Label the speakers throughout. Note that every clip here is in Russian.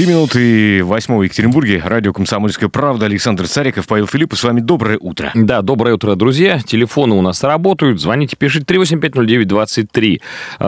Speaker 1: Три минуты восьмого в Екатеринбурге. Радио «Комсомольская правда». Александр Цариков, Павел Филиппов. С вами доброе утро.
Speaker 2: Да, доброе утро, друзья. Телефоны у нас работают. Звоните, пишите 3850923.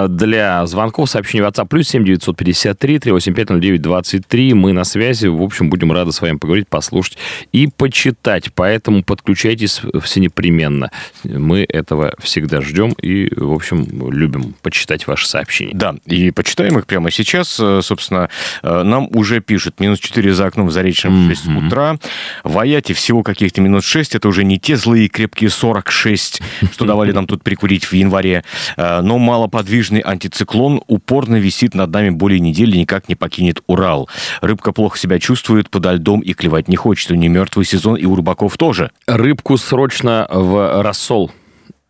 Speaker 2: Для звонков сообщений WhatsApp плюс 7953 3850923. Мы на связи. В общем, будем рады с вами поговорить, послушать и почитать. Поэтому подключайтесь все непременно. Мы этого всегда ждем и, в общем, любим почитать ваши сообщения.
Speaker 1: Да, и почитаем их прямо сейчас. Собственно, нам уже пишут. Минус 4 за окном в Заречном в 6 mm-hmm. утра. В Аяте всего каких-то минус 6. Это уже не те злые крепкие 46, что давали нам тут прикурить в январе. А, но малоподвижный антициклон упорно висит над нами более недели, никак не покинет Урал. Рыбка плохо себя чувствует подо льдом и клевать не хочет. У нее мертвый сезон, и у рыбаков тоже.
Speaker 2: Рыбку срочно в рассол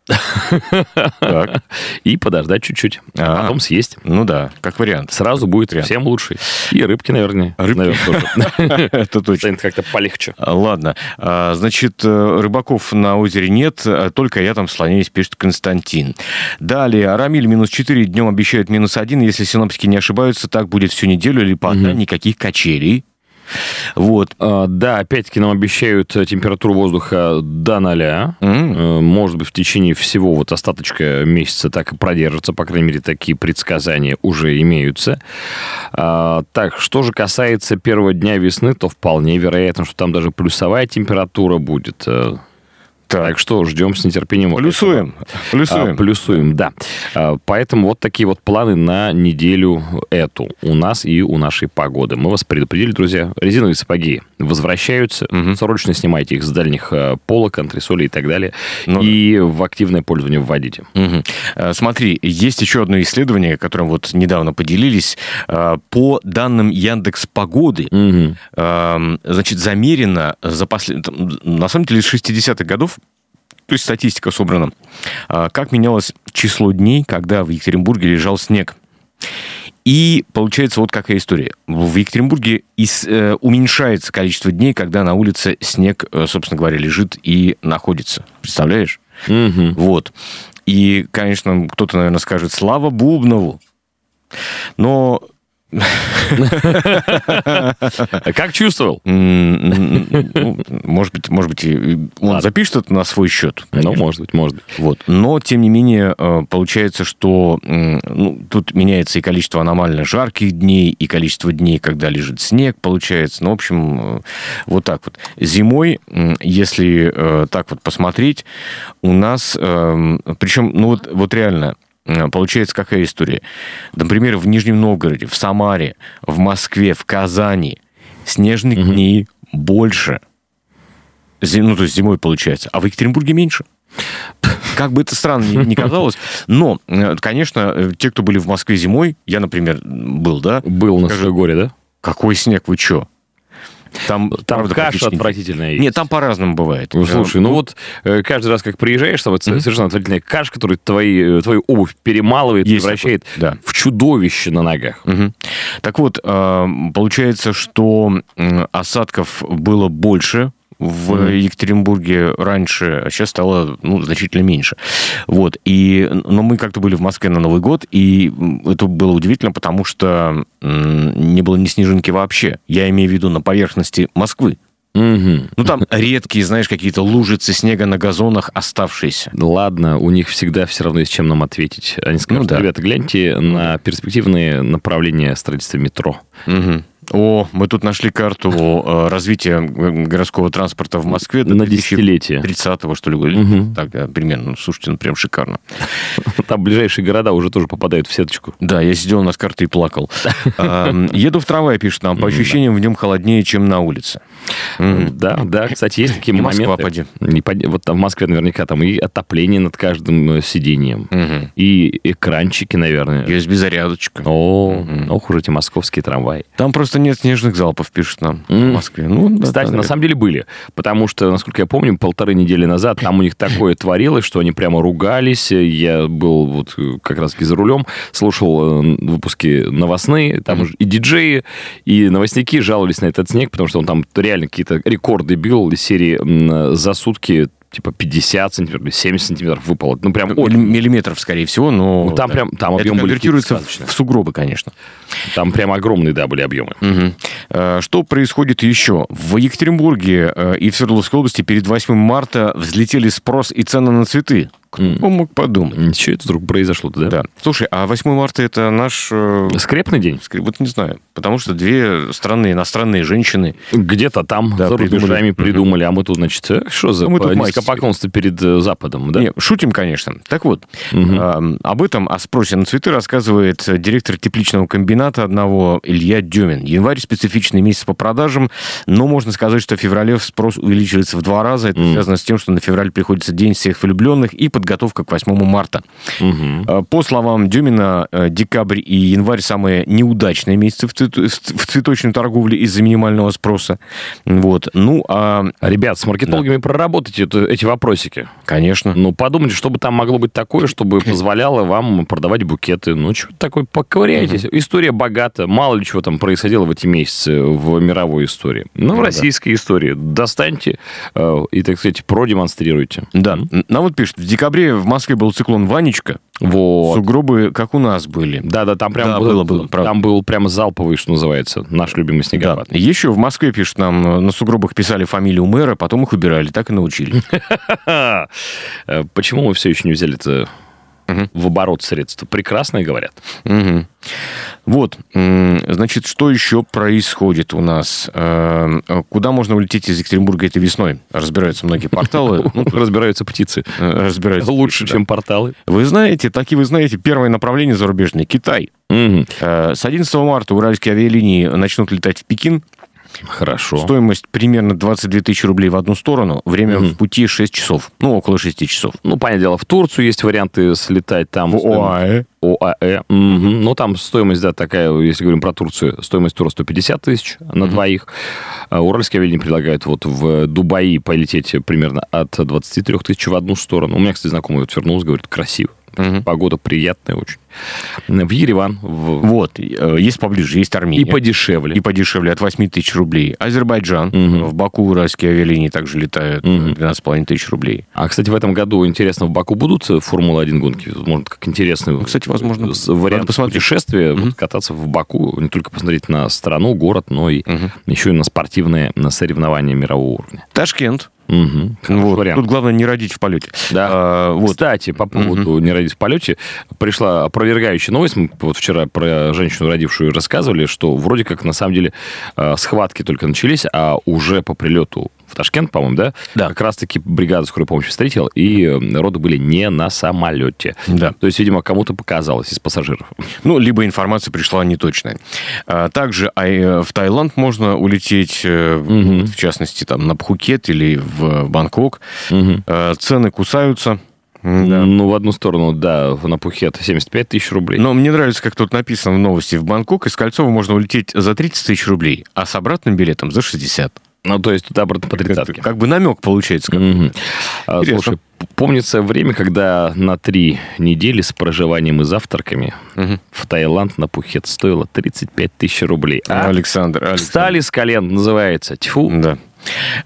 Speaker 2: и подождать чуть-чуть. А, потом съесть.
Speaker 1: Ну да, как вариант.
Speaker 2: Сразу будет всем лучше. И рыбки, наверное.
Speaker 1: Рыбки тоже.
Speaker 2: Это точно. Станет как-то полегче.
Speaker 1: Ладно. А, значит, э, рыбаков на озере нет, а только я там слоняюсь, пишет Константин. Далее. Арамиль минус 4, днем обещают минус 1. Если синоптики не ошибаются, так будет всю неделю или пока никаких качелей.
Speaker 2: Вот. А, да, опять-таки нам обещают температуру воздуха до ноля. Mm-hmm. Может быть, в течение всего вот остаточка месяца так и продержится. По крайней мере, такие предсказания уже имеются. А, так, что же касается первого дня весны, то вполне вероятно, что там даже плюсовая температура будет. Так. так что ждем с нетерпением.
Speaker 1: Плюсуем.
Speaker 2: Плюсуем. А, плюсуем, да. А, поэтому вот такие вот планы на неделю эту у нас и у нашей погоды. Мы вас предупредили, друзья. Резиновые сапоги возвращаются. Угу. Срочно снимайте их с дальних а, полок, антресолей и так далее. Ну, и да. в активное пользование вводите.
Speaker 1: Угу. Смотри, есть еще одно исследование, которым вот недавно поделились. По данным Яндекс Погоды, угу. значит, замерено за послед... на самом деле с 60-х годов то есть статистика собрана, а, как менялось число дней, когда в Екатеринбурге лежал снег. И получается вот какая история. В Екатеринбурге из, э, уменьшается количество дней, когда на улице снег, э, собственно говоря, лежит и находится. Представляешь? Угу. Вот. И, конечно, кто-то, наверное, скажет, слава Бубнову. Но
Speaker 2: как чувствовал?
Speaker 1: Ну, может быть, может быть, он запишет это на свой счет.
Speaker 2: Ну, может быть, может быть.
Speaker 1: Вот. Но, тем не менее, э, получается, что ну, тут меняется и количество аномально жарких дней, и количество дней, когда лежит снег, получается. Ну, в общем, э, вот так вот. Зимой, если э, так вот посмотреть, у нас, причем, ну вот, вот реально, получается, какая история? Например, в Нижнем Новгороде, в Самаре, в Москве, в Казани снежных угу. дней больше. Ну, то есть зимой получается. А в Екатеринбурге меньше. Как бы это странно ни казалось, но, э, конечно, э, те, кто были в Москве зимой, я, например, был, да?
Speaker 2: Был на Скажу, горе, да?
Speaker 1: Какой снег, вы чё?
Speaker 2: Там, там каша отвратительная есть.
Speaker 1: Нет, там по-разному бывает.
Speaker 2: Ну, слушай, ну, ну вот э, каждый раз, как приезжаешь, там mm-hmm. совершенно отвратительная каша, которая твои, э, твою обувь перемалывает, есть превращает да. в чудовище на ногах.
Speaker 1: Угу. Так вот, э, получается, что осадков было больше в mm-hmm. Екатеринбурге раньше, а сейчас стало ну, значительно меньше. Вот. И, но мы как-то были в Москве на Новый год, и это было удивительно, потому что не было ни снежинки вообще. Я имею в виду на поверхности Москвы. Угу. Ну, там редкие, знаешь, какие-то лужицы снега на газонах оставшиеся.
Speaker 2: Ладно, у них всегда все равно есть чем нам ответить. Они скажут, ну, да. ребята, гляньте на перспективные направления строительства метро.
Speaker 1: Угу. О, мы тут нашли карту э, развития городского транспорта в Москве.
Speaker 2: На десятилетие.
Speaker 1: 30-го, что ли, угу. так, да, примерно. Ну, слушайте, ну, прям шикарно.
Speaker 2: Там ближайшие города уже тоже попадают в сеточку.
Speaker 1: Да, я сидел над картой и плакал. Еду в трамвай, пишет нам. По ощущениям, в нем холоднее, чем на улице.
Speaker 2: Да, да, кстати, есть такие моменты. Вот там в Москве наверняка там и отопление над каждым э, сиденьем, и экранчики, наверное.
Speaker 1: USB-зарядочка.
Speaker 2: О, ох уж эти московские трамваи.
Speaker 1: Там просто нет снежных залпов, пишет нам mm. в Москве.
Speaker 2: Ну, Кстати, да, на самом деле были. Потому что, насколько я помню, полторы недели назад там у них такое творилось, что они прямо ругались. Я был вот как раз за рулем, слушал э, выпуски новостные, там mm. и диджеи, и новостники жаловались на этот снег, потому что он там реально какие-то рекорды бил из серии за сутки типа 50 сантиметров, 70 сантиметров выпало. Ну, прям
Speaker 1: очень... Миллиметров, скорее всего, но...
Speaker 2: Ну, там да. прям, там объем
Speaker 1: Это конвертируется в, сугробы, конечно.
Speaker 2: Там прям огромные, да, были объемы.
Speaker 1: Угу. Что происходит еще? В Екатеринбурге э, и в Свердловской области перед 8 марта взлетели спрос и цены на цветы. Кто мог подумать?
Speaker 2: Ничего, это вдруг произошло да?
Speaker 1: Да. Слушай, а 8 марта это наш...
Speaker 2: Э, Скрепный день?
Speaker 1: Скреп... Вот не знаю. Потому что две странные иностранные женщины...
Speaker 2: Где-то там да, за рубежами придумали, mm-hmm. а мы тут, значит, э, что за а мы тут низкопоклонство перед э, Западом, да? Не,
Speaker 1: шутим, конечно. Так вот, mm-hmm. э, об этом, о спросе на цветы рассказывает директор тепличного комбината одного Илья Демин. Январь специфичный месяц по продажам, но можно сказать, что в феврале спрос увеличивается в два раза. Это mm-hmm. связано с тем, что на февраль приходится День всех влюбленных и под подготовка к 8 марта. Угу. По словам Дюмина, э, декабрь и январь самые неудачные месяцы в, цвет... в цветочной торговле из-за минимального спроса. Вот. Ну, а...
Speaker 2: Ребят, с маркетологами да. проработайте это, эти вопросики.
Speaker 1: Конечно.
Speaker 2: Ну, подумайте, что бы там могло быть такое, чтобы позволяло вам продавать букеты. Ну, что такое, поковыряйтесь. Угу. История богата. Мало ли чего там происходило в эти месяцы в мировой истории. Ну, в российской да. истории. Достаньте э, и, так сказать, продемонстрируйте.
Speaker 1: Да. Нам вот пишут, в декабре декабре в Москве был циклон Ванечка. Вот. Сугробы, как у нас были.
Speaker 2: Да-да, там прям да, было, было, было там был прямо залповый, что называется, наш любимый снегопад.
Speaker 1: Да. Еще в Москве, пишут нам, на сугробах писали фамилию мэра, потом их убирали, так и научили.
Speaker 2: Э, почему мы все еще не взяли это угу. в оборот средства. Прекрасные говорят.
Speaker 1: Угу. Вот, значит, что еще происходит у нас? Э, куда можно улететь из Екатеринбурга этой весной? Разбираются многие порталы.
Speaker 2: Ну, разбираются птицы.
Speaker 1: Э, разбираются
Speaker 2: Лучше, чем порталы.
Speaker 1: Вы знаете, так и вы знаете, первое направление зарубежное – Китай. Э, с 11 марта уральские авиалинии начнут летать в Пекин.
Speaker 2: Хорошо.
Speaker 1: Стоимость примерно 22 тысячи рублей в одну сторону. Время угу. в пути 6 часов. Ну, около 6 часов.
Speaker 2: Ну, понятное дело, в Турцию есть варианты слетать. Там
Speaker 1: в ОАЭ.
Speaker 2: ОАЭ. Угу. Ну, там стоимость, да, такая, если говорим про Турцию, стоимость тура 150 тысяч на угу. двоих. А уральские авиалинии предлагают вот в Дубаи полететь примерно от 23 тысяч в одну сторону. У меня, кстати, знакомый вот вернулся, говорит, красиво. Угу. Погода приятная очень. В Ереван. В...
Speaker 1: Вот, э, есть поближе, есть Армения.
Speaker 2: И подешевле.
Speaker 1: И подешевле, от 8 тысяч рублей. Азербайджан. Угу. В Баку уральские авиалинии также летают. Угу. 12,5 тысяч рублей.
Speaker 2: А, кстати, в этом году, интересно, в Баку будут Формула-1 гонки? Может, как интересный
Speaker 1: ну, кстати, возможно,
Speaker 2: вариант путешествия. Угу. Вот, кататься в Баку, не только посмотреть на страну, город, но и угу. еще и на спортивные на соревнования мирового уровня.
Speaker 1: Ташкент.
Speaker 2: Угу.
Speaker 1: Вот. Вариант. Тут главное не родить в полете.
Speaker 2: Да. А, вот. Кстати, по поводу угу. не родить в полете, пришла опровергающая новость. Мы вот вчера про женщину, родившую, рассказывали, что вроде как на самом деле а, схватки только начались, а уже по прилету в Ташкент, по-моему, да?
Speaker 1: Да.
Speaker 2: Как раз-таки бригада скорой помощи встретила, и роды были не на самолете.
Speaker 1: Да.
Speaker 2: То есть, видимо, кому-то показалось из пассажиров.
Speaker 1: Ну, либо информация пришла неточная. А, также а, э, в Таиланд можно улететь, угу. в частности, там, на Пхукет или в Бангкок. Угу. Цены кусаются.
Speaker 2: Да. Ну, в одну сторону, да, на Пхукет 75 тысяч рублей.
Speaker 1: Но мне нравится, как тут написано в новости. В Бангкок из Кольцова можно улететь за 30 тысяч рублей, а с обратным билетом за 60.
Speaker 2: Ну, то есть туда обратно по тридцатке.
Speaker 1: Как, как бы намек получается. Как угу.
Speaker 2: а, слушай, помнится время, когда на три недели с проживанием и завтраками угу. в Таиланд на Пухет стоило 35 тысяч рублей.
Speaker 1: А, Александр,
Speaker 2: Александр. Встали с колен, называется. Тьфу.
Speaker 1: Да.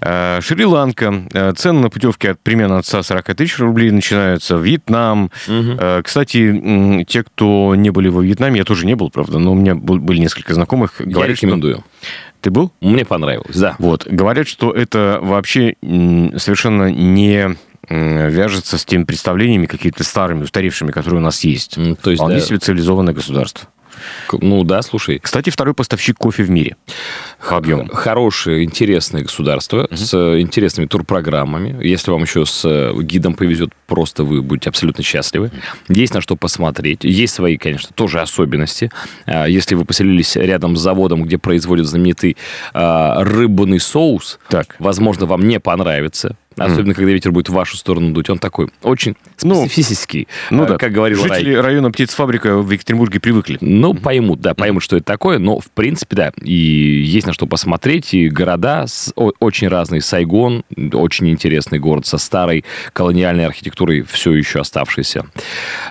Speaker 1: А, Шри-Ланка. А, цены на путевки от примерно от 140 тысяч рублей начинаются. Вьетнам. Угу. Кстати, те, кто не были во Вьетнаме, я тоже не был, правда, но у меня были несколько знакомых.
Speaker 2: Я говорят, рекомендую. Что...
Speaker 1: Ты был?
Speaker 2: Мне понравилось, да.
Speaker 1: Вот. Говорят, что это вообще совершенно не вяжется с теми представлениями какими-то старыми, устаревшими, которые у нас есть.
Speaker 2: То есть,
Speaker 1: Вполне
Speaker 2: да.
Speaker 1: себе цивилизованное государство.
Speaker 2: Ну да, слушай.
Speaker 1: Кстати, второй поставщик кофе в мире по объему.
Speaker 2: Хорошее, интересное государство угу. с интересными турпрограммами. Если вам еще с э, гидом повезет, просто вы будете абсолютно счастливы. Есть на что посмотреть. Есть свои, конечно, тоже особенности. А, если вы поселились рядом с заводом, где производят знаменитый а, рыбный соус,
Speaker 1: так.
Speaker 2: возможно, вам не понравится особенно mm. когда ветер будет в вашу сторону дуть. Он такой очень ну, специфический,
Speaker 1: ну, да. как говорил Жители Рай. района птицефабрика в Екатеринбурге привыкли.
Speaker 2: Ну, поймут, да, поймут, что это такое, но, в принципе, да, и есть на что посмотреть, и города очень разные. Сайгон, очень интересный город со старой колониальной архитектурой, все еще оставшейся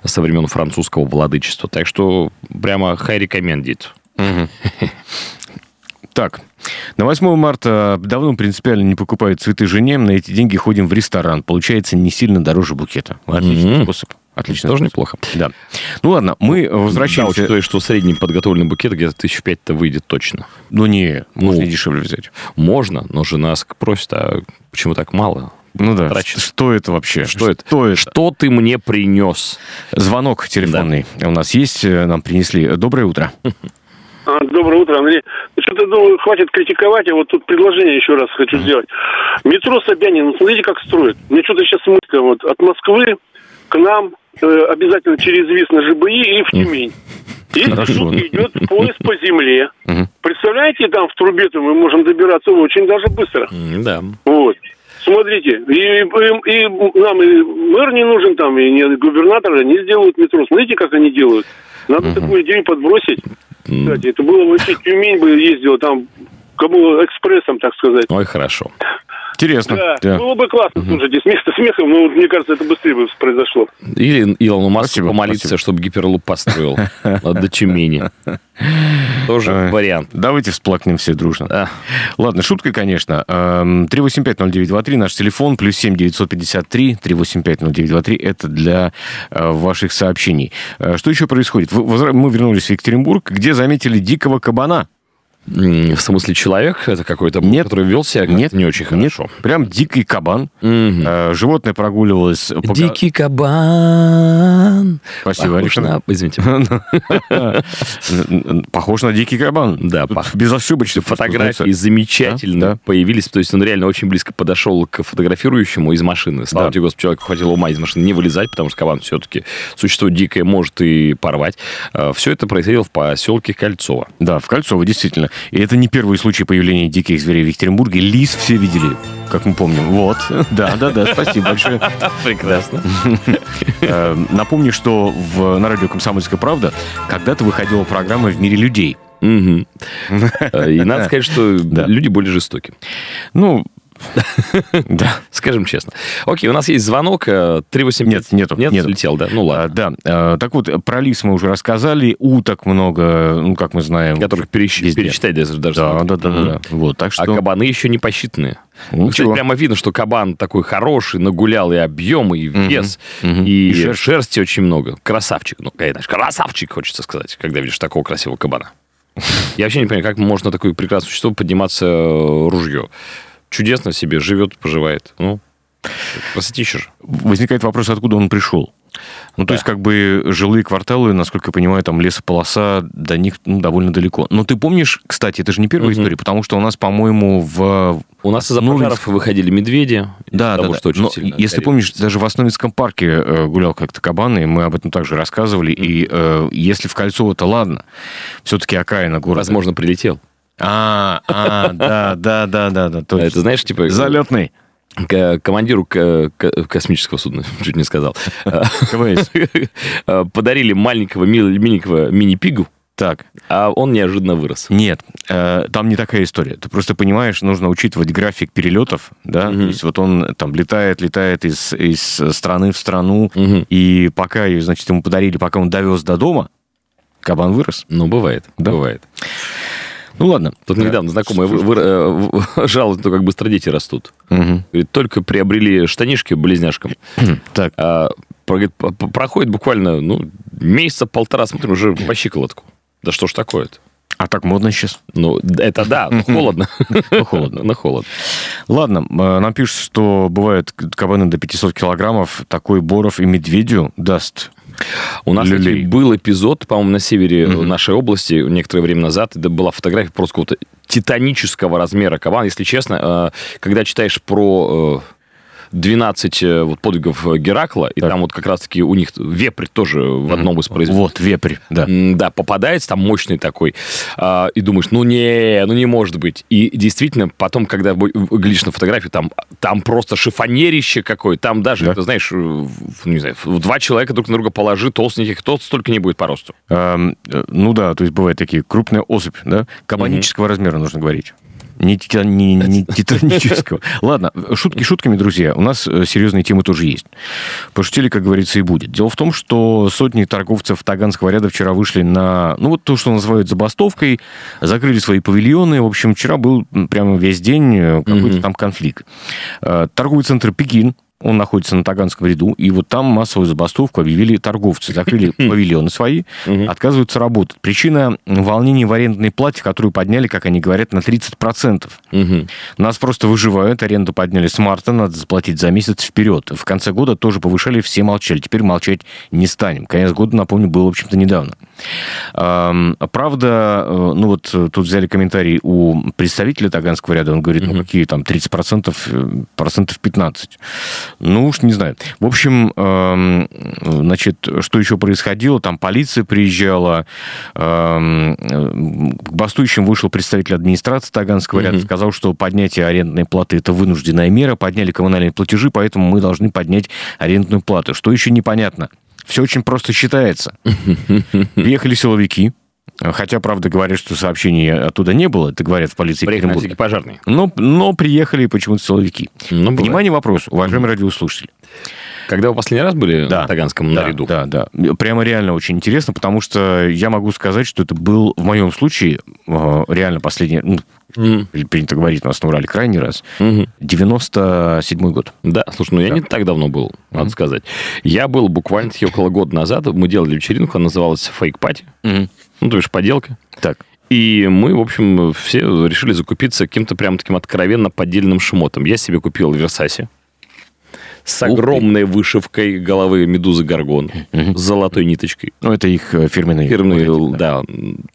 Speaker 2: со времен французского владычества. Так что прямо high recommended.
Speaker 1: Так, на 8 марта давно принципиально не покупают цветы жене, на эти деньги ходим в ресторан. Получается не сильно дороже букета.
Speaker 2: Отличный mm-hmm. способ. Отлично.
Speaker 1: Тоже неплохо. Да. Ну ладно, мы возвращаемся...
Speaker 2: Да, учитывая, что средний подготовленный букет где-то тысяч пять-то выйдет точно.
Speaker 1: Ну не, ну, можно и дешевле взять.
Speaker 2: Можно, но жена просит, а почему так мало?
Speaker 1: Ну да. Трачу. Что это вообще?
Speaker 2: Что это? Что, это?
Speaker 1: Что ты мне принес? Звонок телефонный да. у нас есть, э, нам принесли. Доброе утро.
Speaker 3: Доброе утро, Андрей. Ну, что-то думаю, хватит критиковать, а вот тут предложение еще раз хочу сделать. Метро Собянин, ну, смотрите, как строят. Мне что-то сейчас мысль вот от Москвы к нам э, обязательно через Вис на ЖБИ и в Тюмень. И идет поезд по земле. Представляете, там в трубе-то мы можем добираться очень даже быстро.
Speaker 2: Да.
Speaker 3: Вот. Смотрите, и, и, и нам и мэр не нужен там, и не губернатор, они сделают метро. Смотрите, как они делают. Надо угу. такую идею подбросить. Кстати, это было вообще Тюмень бы ездил там кому экспрессом, так сказать.
Speaker 2: Ой, хорошо.
Speaker 1: Интересно.
Speaker 3: Да, да. было бы классно, угу. слушайте, смех смехом, но мне кажется, это быстрее бы произошло.
Speaker 2: Или Илону Маску помолиться, спасибо. чтобы гиперлуп построил до Тюмени. Тоже вариант.
Speaker 1: Давайте всплакнем все дружно. Ладно, шутка, конечно. 3850923, эм, наш телефон, плюс 7 953 3850923, это для э, ваших сообщений. Э, что еще происходит? Мы вернулись в Екатеринбург, где заметили дикого кабана.
Speaker 2: В смысле человек? Это какой-то,
Speaker 1: нет,
Speaker 2: который вел себя
Speaker 1: нет, не очень хорошо. Нет, прям дикий кабан. Угу. Животное прогуливалось...
Speaker 2: Дикий кабан.
Speaker 1: Спасибо,
Speaker 2: Похож на... Извините.
Speaker 1: Похож на дикий кабан.
Speaker 2: Да.
Speaker 1: Безошибочно.
Speaker 2: Фотографии замечательно появились. То есть он реально очень близко подошел к фотографирующему из машины. Слава тебе, Господи, человеку хватило ума из машины не вылезать, потому что кабан все-таки существо дикое, может и порвать. А, Все это происходило в поселке Кольцово.
Speaker 1: Да, в Кольцово, действительно. И это не первый случай появления диких зверей в Екатеринбурге. Лис все видели, как мы помним. Вот. Да, да, да, спасибо большое.
Speaker 2: Прекрасно.
Speaker 1: Э, напомню, что в, на радио «Комсомольская правда» когда-то выходила программа «В мире людей».
Speaker 2: Угу. И надо сказать, что да. люди более жестоки.
Speaker 1: Ну,
Speaker 2: да. Скажем честно. Окей, у нас есть звонок 385.
Speaker 1: Нет, нету.
Speaker 2: Нет, нет. летел, да? Ну ладно.
Speaker 1: А, да. Так вот, про лис мы уже рассказали. Уток много, ну, как мы знаем.
Speaker 2: Которых пересчитать даже.
Speaker 1: да, да, да, да,
Speaker 2: Вот, так а что... А кабаны еще не посчитаны. Ну, Кстати, прямо видно, что кабан такой хороший, нагулял и объем, и вес, угу, угу. и, и шерсть. шерсти очень много. Красавчик. Ну, конечно, красавчик, хочется сказать, когда видишь такого красивого кабана. Я вообще не понимаю, как можно такое прекрасное существо подниматься э, ружье чудесно себе живет, поживает. Ну, красотища же.
Speaker 1: Возникает вопрос, откуда он пришел. Ну, да. то есть, как бы жилые кварталы, насколько я понимаю, там лесополоса до них ну, довольно далеко. Но ты помнишь, кстати, это же не первая угу. история, потому что у нас, по-моему, в...
Speaker 2: У нас из-за пожаров выходили медведи.
Speaker 1: Да, того, да, что да. Но, если помнишь, даже в Основицком парке э, гулял как-то кабан, и мы об этом также рассказывали. Mm. И э, если в Кольцово, то ладно. Все-таки окраина города.
Speaker 2: Возможно, прилетел.
Speaker 1: А, а, да, да, да, да, да.
Speaker 2: Точно. Это знаешь, типа...
Speaker 1: Залетный.
Speaker 2: К командиру космического судна, чуть не сказал. КВС. Подарили маленького, миленького мини-пигу.
Speaker 1: Так.
Speaker 2: А он неожиданно вырос.
Speaker 1: Нет, э, там не такая история. Ты просто понимаешь, нужно учитывать график перелетов, да, угу. то есть вот он там летает, летает из, из страны в страну, угу. и пока, значит, ему подарили, пока он довез до дома, кабан вырос.
Speaker 2: Ну, бывает, да? бывает.
Speaker 1: Ну ладно.
Speaker 2: Тут недавно знакомые вы, вы, э, жалуют, то, как быстро дети растут. Угу. Говорит, только приобрели штанишки близняшкам. так. А, говорит, проходит буквально ну, месяца полтора, смотрим, уже по щиколотку. Да что ж такое-то?
Speaker 1: А так модно сейчас.
Speaker 2: Ну, это да, но холодно.
Speaker 1: Ну, холодно.
Speaker 2: На холодно.
Speaker 1: Ладно, э, нам пишут, что бывают кабаны до 500 килограммов. Такой Боров и Медведю даст
Speaker 2: у нас кстати, был эпизод, по-моему, на севере mm-hmm. нашей области некоторое время назад. Это была фотография просто какого-то титанического размера кабана. Если честно, э, когда читаешь про э, 12 э, вот, подвигов Геракла, и там вот как раз-таки у них вепрь тоже в одном из произведений.
Speaker 1: Вот, вепрь, да.
Speaker 2: Да, попадается, там мощный такой, а, и думаешь, ну не, ну не может быть. И действительно, потом, когда глядишь на фотографию, там, там просто шифонерище какое, там даже, да. ты знаешь, не знаю, два человека друг на друга положи, толстеньких, тот столько не будет по росту.
Speaker 1: Эм, ну да, то есть бывают такие крупная особь, да, кабанического mm-hmm. размера нужно говорить. Не, не, не титанического. Ладно, шутки шутками, друзья. У нас э, серьезные темы тоже есть. Пошутили, как говорится, и будет. Дело в том, что сотни торговцев Таганского ряда вчера вышли на, ну, вот то, что называют забастовкой, закрыли свои павильоны. В общем, вчера был прямо весь день э, какой-то там конфликт. Э, торговый центр «Пекин» Он находится на Таганском ряду, и вот там массовую забастовку объявили торговцы. Закрыли павильоны свои, отказываются работать. Причина волнений в арендной плате, которую подняли, как они говорят, на 30%. Нас просто выживают, аренду подняли с марта, надо заплатить за месяц вперед. В конце года тоже повышали, все молчали. Теперь молчать не станем. Конец года, напомню, был, в общем-то, недавно. Правда, э, ну вот тут взяли комментарий у представителя Таганского ряда, он говорит, ну какие там 30%, э, процентов 15%. Ну уж не знаю. В общем, значит, что еще происходило? Там полиция приезжала, к бастующим вышел представитель администрации Таганского ряда, сказал, что поднятие арендной платы – это вынужденная мера, подняли коммунальные платежи, поэтому мы должны поднять арендную плату. Что еще непонятно? Все очень просто считается. Приехали силовики, Хотя, правда, говорят, что сообщений оттуда не было. Это говорят в полиции
Speaker 2: Приехали пожарные.
Speaker 1: Но, но приехали почему-то силовики. Ну, Внимание, вопрос, уважаемые mm-hmm. радиослушатели.
Speaker 2: Когда вы последний раз были да, на Таганском
Speaker 1: да,
Speaker 2: наряду?
Speaker 1: Да, да. Прямо реально очень интересно, потому что я могу сказать, что это был в моем случае э, реально последний, ну, mm. принято говорить у нас на Урале крайний раз, mm-hmm. 97-й год.
Speaker 2: Да, слушай, ну я не так давно был, надо mm-hmm. сказать. Я был буквально около года назад, мы делали вечеринку, она называлась «Фейк Пати». Mm-hmm. Ну, то есть поделка.
Speaker 1: Так.
Speaker 2: И мы, в общем, все решили закупиться каким-то прям таким откровенно поддельным шмотом. Я себе купил Версаси с огромной вышивкой головы медузы Горгон, с золотой ниточкой.
Speaker 1: Ну, это их э, фирменный.
Speaker 2: Фирменный, да. да.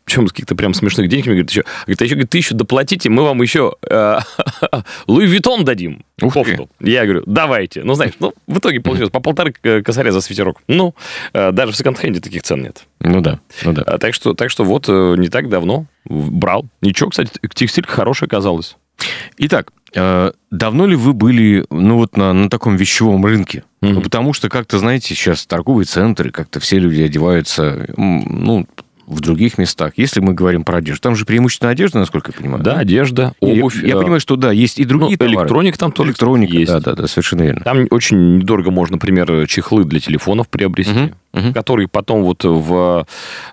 Speaker 2: Причем с каких-то прям смешных денег. Мне говорит, еще, говорит, а еще говорит, ты еще доплатите, мы вам еще э, Louis Vuitton дадим. Ух кофту. Я говорю, давайте. Ну, знаешь, ну, в итоге получилось по полторы косаря за свитерок. Ну, э, даже в секонд-хенде таких цен нет.
Speaker 1: Ну да, ну да.
Speaker 2: А, так, что, так что вот не так давно брал. Ничего, кстати, текстиль хороший оказалось.
Speaker 1: Итак, э, давно ли вы были, ну, вот на, на таком вещевом рынке? Mm-hmm. Ну, потому что, как-то, знаете, сейчас торговые центры, как-то все люди одеваются, ну, в других местах. Если мы говорим про одежду, там же преимущественно одежда, насколько я понимаю.
Speaker 2: Да, одежда,
Speaker 1: обувь. Я, я э, понимаю, что да, есть и другие
Speaker 2: ну, товары. Электроник там тоже
Speaker 1: Электроника, есть. Да, да, да, совершенно верно.
Speaker 2: Там очень недорого можно, например, чехлы для телефонов приобрести, угу, угу. которые потом вот в,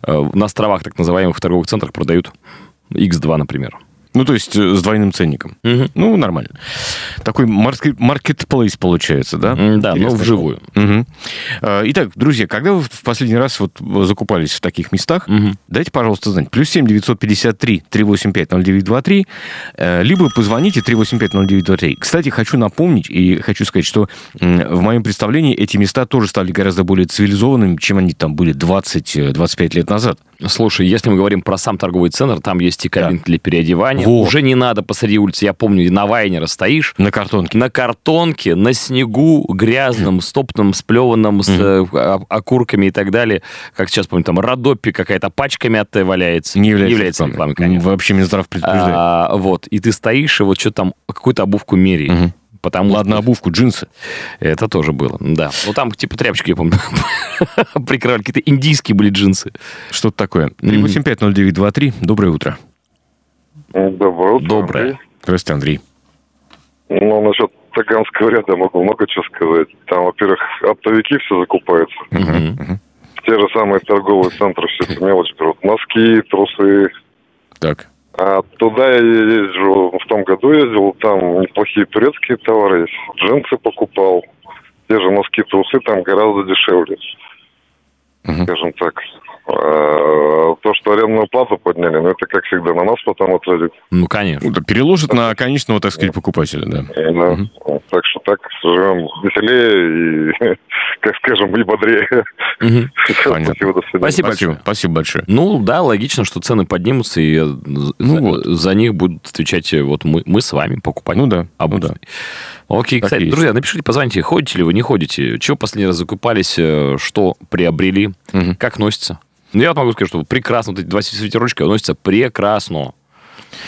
Speaker 2: э, на островах так называемых в торговых центрах продают. X2, например.
Speaker 1: Ну, то есть э, с двойным ценником. Угу. Ну, нормально. Такой маркетплейс получается, да?
Speaker 2: Да, но вживую.
Speaker 1: Угу. Итак, друзья, когда вы в последний раз вот закупались в таких местах, угу. дайте, пожалуйста, знать. Плюс 7 953 385 0923, либо позвоните 385 0923. Кстати, хочу напомнить и хочу сказать, что в моем представлении эти места тоже стали гораздо более цивилизованными, чем они там были 20-25 лет назад.
Speaker 2: Слушай, если мы говорим про сам торговый центр, там есть и кабинки да. для переодевания. Во. Уже не надо посреди улицы. Я помню, на Вайнера стоишь.
Speaker 1: На картонке.
Speaker 2: На картонке, на снегу, грязном, стоптанном, сплеванном, с э, окурками и так далее. Как сейчас помню, там Родопи какая-то пачками от валяется.
Speaker 1: Не является, не является рекламой, конечно. Вообще Минздрав предупреждает.
Speaker 2: А, вот. И ты стоишь, и вот что там, какую-то обувку меряешь. Угу.
Speaker 1: Потому Ладно, что... обувку, джинсы.
Speaker 2: Это тоже было, да. Ну, там типа тряпочки, я помню, прикрывали. Какие-то индийские были джинсы.
Speaker 1: Что-то такое. 3850923. Доброе утро.
Speaker 4: Доброе утро.
Speaker 1: Доброе. Здравствуйте, Андрей.
Speaker 4: Ну, насчет Таганского ряда могу много чего сказать. Там, во-первых, оптовики все закупаются. Угу. Те же самые торговые центры все это мелочь берут. Носки, трусы.
Speaker 1: Так.
Speaker 4: А туда я езжу, в том году ездил, там неплохие турецкие товары есть. Джинсы покупал. Те же носки, трусы там гораздо дешевле. Uh-huh. Скажем так. А, то, что арендную плату подняли, ну, это, как всегда, на нас потом отразит.
Speaker 2: Ну, конечно.
Speaker 1: Ну, переложит на конечного, так сказать, покупателя, да.
Speaker 4: Да. Угу. Так что так живем веселее и, как скажем, и бодрее.
Speaker 1: Угу. Спасибо, до свидания. Спасибо, Спасибо. Спасибо большое.
Speaker 2: Ну, да, логично, что цены поднимутся, и ну, за, вот. за них будут отвечать вот мы, мы с вами, покупать.
Speaker 1: Ну да. А ну, да.
Speaker 2: Окей, так кстати, есть. друзья, напишите, позвоните, ходите ли вы, не ходите, чего последний раз закупались, э, что приобрели, угу. как носится. Ну, я вот могу сказать, что прекрасно, вот эти два ветерочка носятся прекрасно.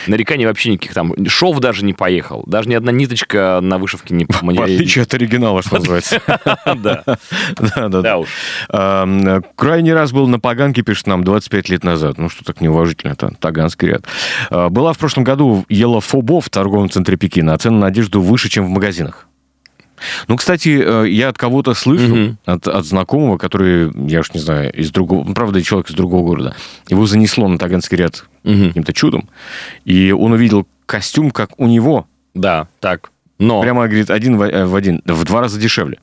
Speaker 2: Нареканий вообще никаких там. Шов даже не поехал. Даже ни одна ниточка на вышивке не...
Speaker 1: В отличие от оригинала, что называется.
Speaker 2: Да. Да, да. Да.
Speaker 1: Крайний раз был на Таганке, пишет нам, 25 лет назад. Ну, что так неуважительно, это Таганский ряд. А, была в прошлом году Елафобо в торговом центре Пекина, а цены на одежду выше, чем в магазинах. Ну, кстати, э, я от кого-то слышу, угу. от, от знакомого, который, я уж не знаю, из другого, ну, правда, человек из другого города, его занесло на Таганский ряд угу. каким-то чудом, и он увидел костюм, как у него.
Speaker 2: Да, так. Но...
Speaker 1: Прямо, говорит, один в, э, в один, в два раза дешевле.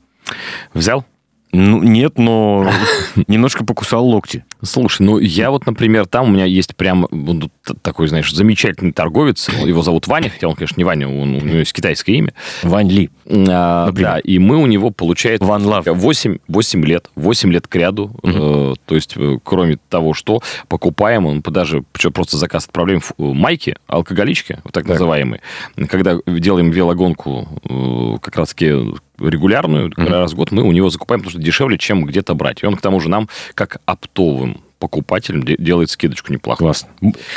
Speaker 2: Взял?
Speaker 1: Ну, нет, но немножко покусал локти.
Speaker 2: Слушай, ну я вот, например, там у меня есть прям ну, такой, знаешь, замечательный торговец. Его зовут Ваня, хотя он, конечно, не Ваня, он, у него есть китайское имя.
Speaker 1: Вань Ли.
Speaker 2: А, да, и мы у него, получается, Ван Лав. 8, 8 лет, 8 лет к ряду. Угу. Э, то есть, э, кроме того, что покупаем, он даже просто заказ отправляем в майки, алкоголички, вот так, так. называемые. Когда делаем велогонку, э, как раз-таки регулярную, mm-hmm. раз в год мы у него закупаем, потому что дешевле, чем где-то брать. И он, к тому же, нам, как оптовым покупателям делает скидочку неплохо.
Speaker 1: Классно.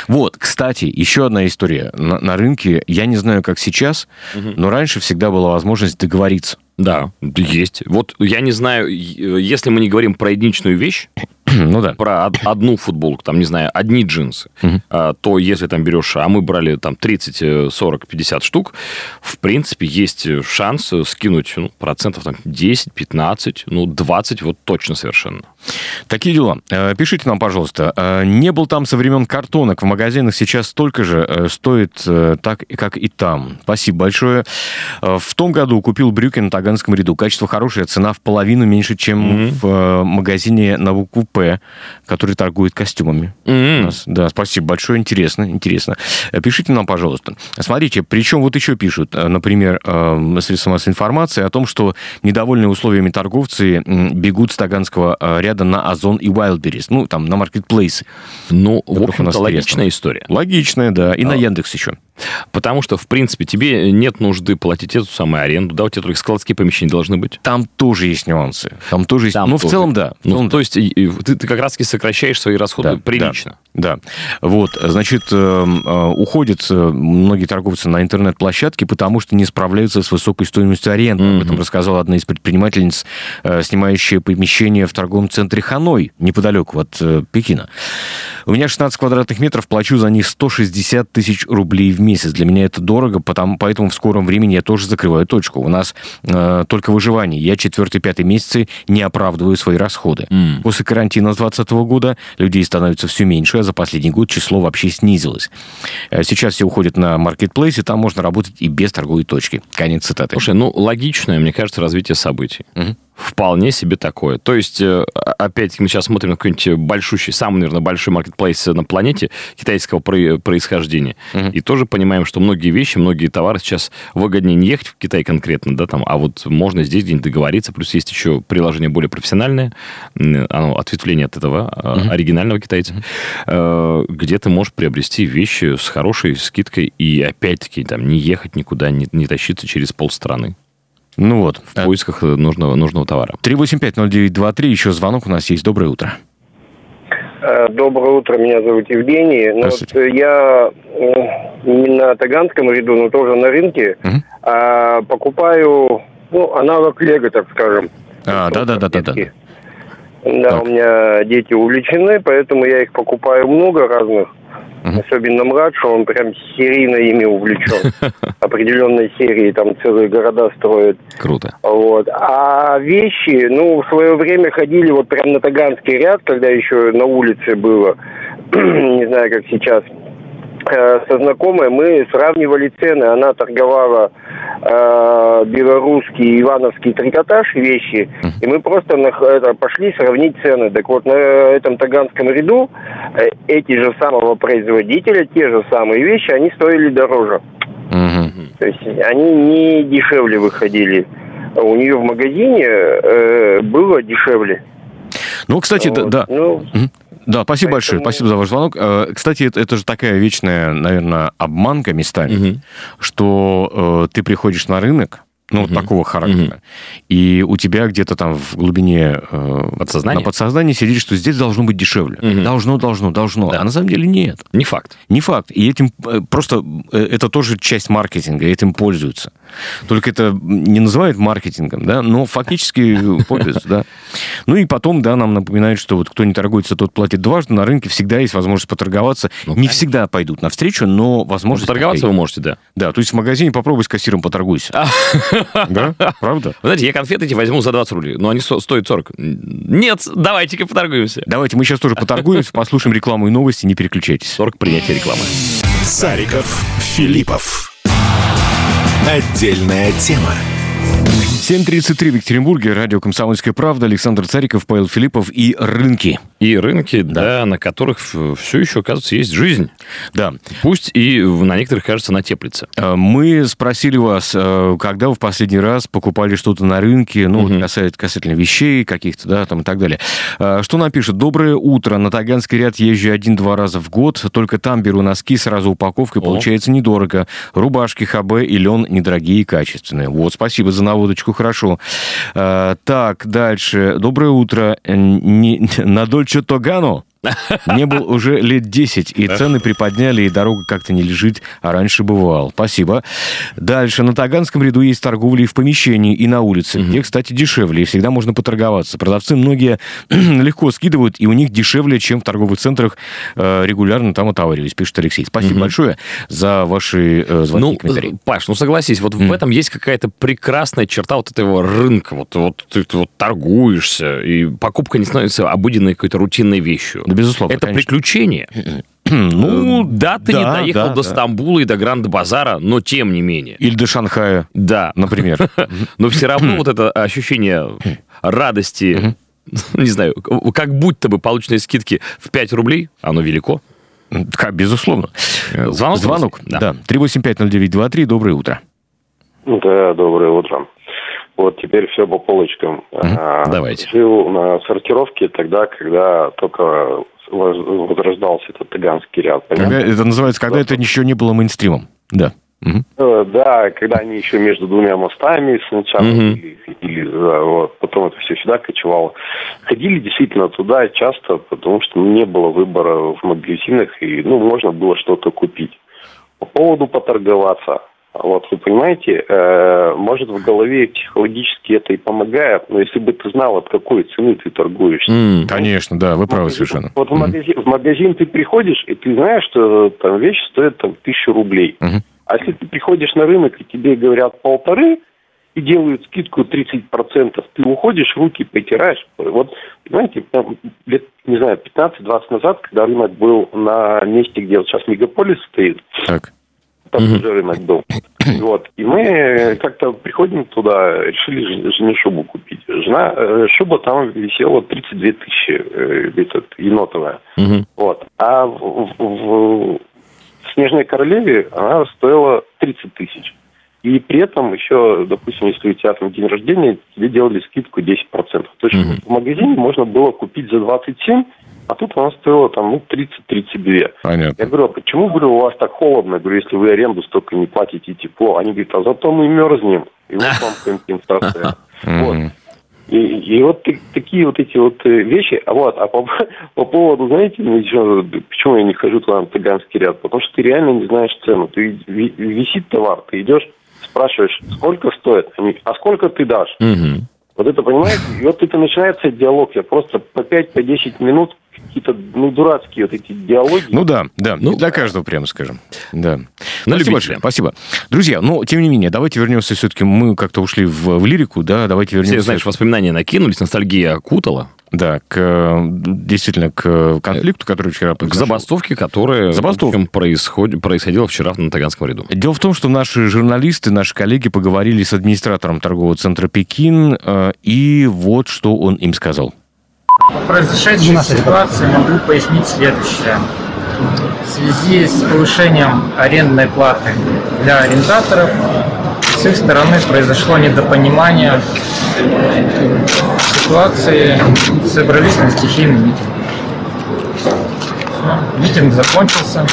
Speaker 1: Вот, кстати, еще одна история. На, на рынке, я не знаю, как сейчас, угу. но раньше всегда была возможность договориться.
Speaker 2: Да, есть. Вот я не знаю, если мы не говорим про единичную вещь, ну да. Про одну футболку, там, не знаю, одни джинсы, угу. то если там берешь, а мы брали там 30, 40, 50 штук, в принципе, есть шанс скинуть ну, процентов там 10, 15, ну, 20 вот точно совершенно.
Speaker 1: Такие дела. Э, пишите нам, пожалуйста. Э, не был там со времен картонок. В магазинах сейчас столько же э, стоит так, как и там. Спасибо большое. В том году купил брюки на Таганском ряду. Качество хорошее, цена в половину меньше, чем mm-hmm. в магазине на букву «П», который торгует костюмами. Mm-hmm. Да, спасибо большое. Интересно, интересно. Пишите нам, пожалуйста. Смотрите, причем вот еще пишут, например, средства массовой информации о том, что недовольные условиями торговцы бегут с Таганского ряда на Озон и Wildberries. Ну, там, на маркетплейсы.
Speaker 2: Ну, в общем-то, логичная история.
Speaker 1: Логичная, да. И а. на Яндекс еще.
Speaker 2: Потому что, в принципе, тебе нет нужды платить эту самую аренду, да, у тебя только складские помещения должны быть.
Speaker 1: Там тоже есть нюансы. Там тоже есть... Там ну, тоже. в целом, да. В
Speaker 2: ну,
Speaker 1: целом,
Speaker 2: то есть ты, ты как раз-таки сокращаешь свои расходы да, прилично.
Speaker 1: Да, да. Вот, значит, эм, э, уходят э, многие торговцы на интернет-площадки, потому что не справляются с высокой стоимостью аренды. Mm-hmm. Об этом рассказала одна из предпринимательниц, э, снимающая помещение в торговом центре Ханой, неподалеку от Пекина. У меня 16 квадратных метров, плачу за них 160 тысяч рублей в месяц. Для меня это дорого, потому, поэтому в скором времени я тоже закрываю точку. У нас э, только выживание. Я четвертый-пятый месяцы не оправдываю свои расходы. Mm. После карантина с 2020 года людей становится все меньше, а за последний год число вообще снизилось. Э, сейчас все уходят на маркетплейс, и там можно работать и без торговой точки. Конец цитаты.
Speaker 2: Слушай, ну, логичное, мне кажется, развитие событий. Mm-hmm. Вполне себе такое. То есть, э, опять мы сейчас смотрим на какой-нибудь большущий, самый, наверное, большой маркетплейс на планете китайского происхождения. Угу. И тоже понимаем, что многие вещи, многие товары сейчас выгоднее не ехать в Китай конкретно, да, там, а вот можно здесь где-нибудь договориться. Плюс есть еще приложение более профессиональное, оно ответвление от этого угу. оригинального китайца, угу. где ты можешь приобрести вещи с хорошей скидкой и опять-таки там не ехать никуда, не, не тащиться через полстраны.
Speaker 1: Ну вот.
Speaker 2: В а... поисках нужного, нужного товара.
Speaker 1: 3850923, еще звонок у нас есть. Доброе утро.
Speaker 5: Э, доброе утро, меня зовут Евгений. Ну, вот я не на Таганском ряду, но тоже на рынке. Угу. А, покупаю ну, аналог Лего, так скажем.
Speaker 1: А, да-да-да-да-да.
Speaker 5: Да, так. у меня дети увлечены, поэтому я их покупаю много разных. Uh-huh. Особенно младший, он прям серийно ими увлечен. Определенной серии там целые города строят.
Speaker 1: Круто.
Speaker 5: Вот. А вещи, ну, в свое время ходили вот прям на Таганский ряд, когда еще на улице было. Не знаю, как сейчас со знакомой мы сравнивали цены. Она торговала э, белорусский ивановский трикотаж вещи, и мы просто на, это, пошли сравнить цены. Так вот, на этом таганском ряду э, эти же самого производителя, те же самые вещи, они стоили дороже. Угу. То есть они не дешевле выходили. У нее в магазине э, было дешевле.
Speaker 1: Ну, кстати, вот. да. Ну, да, спасибо Поэтому... большое, спасибо за ваш звонок. Э, кстати, это, это же такая вечная, наверное, обманка местами, угу. что э, ты приходишь на рынок, ну, угу. вот такого характера. Угу. И у тебя где-то там в глубине э, подсознания? на подсознании сидит, что здесь должно быть дешевле. Угу. Должно, должно, должно. Да. А на самом деле нет.
Speaker 2: Не факт.
Speaker 1: Не факт. И этим э, просто э, это тоже часть маркетинга, этим пользуются. Только это не называют маркетингом, да, но фактически пользуются, да. Ну и потом, да, нам напоминают, что вот кто не торгуется, тот платит дважды. На рынке всегда есть возможность поторговаться. Ну, не всегда пойдут навстречу, но возможность...
Speaker 2: Поторговаться вы можете, да.
Speaker 1: Да, то есть в магазине попробуй с кассиром поторгуйся. Да, правда? Вы
Speaker 2: знаете, я конфеты эти возьму за 20 рублей, но они стоят 40. Нет, давайте-ка поторгуемся.
Speaker 1: Давайте, мы сейчас тоже поторгуемся, послушаем рекламу и новости, не переключайтесь.
Speaker 2: 40 принятия рекламы.
Speaker 6: Сариков, Филиппов. Отдельная тема.
Speaker 1: 7.33 в Екатеринбурге. Радио «Комсомольская правда». Александр Цариков, Павел Филиппов и рынки.
Speaker 2: И рынки, да, да на которых все еще, оказывается, есть жизнь.
Speaker 1: Да.
Speaker 2: Пусть и на некоторых, кажется, на теплице.
Speaker 1: Э, мы спросили вас, э, когда вы в последний раз покупали что-то на рынке, ну, угу. касается, касательно вещей каких-то, да, там и так далее. Э, что нам пишет? Доброе утро. На Таганский ряд езжу один-два раза в год. Только там беру носки, сразу упаковкой. О. Получается недорого. Рубашки ХБ и лен недорогие и качественные. Вот, спасибо за наводочку хорошо. А, так, дальше. Доброе утро. Не, на Дольче Тогано не был уже лет 10, и цены приподняли, и дорога как-то не лежит, а раньше бывал. Спасибо. Дальше. На Таганском ряду есть торговля и в помещении, и на улице, угу. где, кстати, дешевле, и всегда можно поторговаться. Продавцы многие легко скидывают, и у них дешевле, чем в торговых центрах э, регулярно там отовариваюсь, пишет Алексей. Спасибо угу. большое за ваши э, звонки
Speaker 2: ну, и комментарии. Паш, ну согласись, вот в этом есть какая-то прекрасная черта вот этого рынка. Вот, ты вот торгуешься, и покупка не становится обыденной какой-то рутинной вещью.
Speaker 1: Да, безусловно.
Speaker 2: Это конечно. приключение. Ну, да, ты да, не доехал да, до да. Стамбула и до Гранд-Базара, но тем не менее.
Speaker 1: Или до Шанхая,
Speaker 2: да.
Speaker 1: например.
Speaker 2: Но все равно вот это ощущение радости, не знаю, как будто бы полученные скидки в 5 рублей, оно велико.
Speaker 1: Безусловно. Звонок? Звонок, да. 3850923, доброе утро.
Speaker 7: Да, доброе утро. Вот теперь все по полочкам.
Speaker 1: Mm-hmm. Давайте.
Speaker 7: Жил на сортировке тогда, когда только возрождался этот таганский ряд.
Speaker 1: Когда, это называется, когда это еще не было мейнстримом. Да.
Speaker 7: Угу. Да, когда они еще между двумя мостами сначала, угу. или, или вот, потом это все сюда кочевало. Ходили действительно туда часто, потому что не было выбора в магазинах, и ну, можно было что-то купить. По поводу поторговаться. Вот, вы понимаете, э, может в голове психологически это и помогает, но если бы ты знал, от какой цены ты торгуешься.
Speaker 1: Mm, конечно, да, вы правы совершенно.
Speaker 7: Вот в, магазин, в магазин ты приходишь, и ты знаешь, что там вещь стоит там тысячу рублей. Mm-hmm. А если ты приходишь на рынок, и тебе говорят полторы, и делают скидку 30%, ты уходишь, руки потираешь. Вот, понимаете, там, лет, не знаю, 15-20 назад, когда рынок был на месте, где вот сейчас мегаполис стоит,
Speaker 1: так
Speaker 7: там mm-hmm. уже рынок был. Вот. И мы как-то приходим туда, решили жене шубу купить. Жена, э, шуба там висела 32 тысячи, э, этот, енотовая. Mm-hmm. Вот. А в, в, в Снежной Королеве она стоила 30 тысяч. И при этом еще, допустим, если у тебя там день рождения, тебе делали скидку 10%. То есть mm-hmm. в магазине можно было купить за 27, а тут она стоила там, ну, 30-32.
Speaker 1: Понятно.
Speaker 7: Я говорю, а почему, говорю, у вас так холодно? Я говорю, если вы аренду столько не платите тепло. Они говорят, а зато мы мерзнем. И вот вам компенсация. Вот. И, и вот такие вот эти вот э, вещи. А вот, а по, по поводу, знаете, ну, почему я не хожу туда на Таганский ряд? Потому что ты реально не знаешь цену. Ты висит товар, ты идешь, спрашиваешь, сколько стоит, они, а сколько ты дашь?
Speaker 1: Угу.
Speaker 7: Вот это, понимаете, и вот это начинается диалог. Я просто по 5-10 по минут какие-то, ну, дурацкие вот эти диалоги.
Speaker 1: Ну да, да, ну, для каждого, прямо скажем. Да. Ну, спасибо большое, спасибо. Друзья, ну, тем не менее, давайте вернемся все-таки, мы как-то ушли в, в лирику, да, давайте вернемся. Все,
Speaker 2: знаешь, воспоминания накинулись, ностальгия окутала.
Speaker 1: Да, к, действительно, к конфликту, который вчера
Speaker 2: произошел. К забастовке, которая Забастов... происход... происходила вчера на Таганском ряду.
Speaker 1: Дело в том, что наши журналисты, наши коллеги поговорили с администратором торгового центра «Пекин», э, и вот что он им сказал.
Speaker 8: По произошедшей ситуации могу пояснить следующее. В связи с повышением арендной платы для арендаторов с их стороны произошло недопонимание ситуации, собрались на стихийный митинг. Митинг закончился.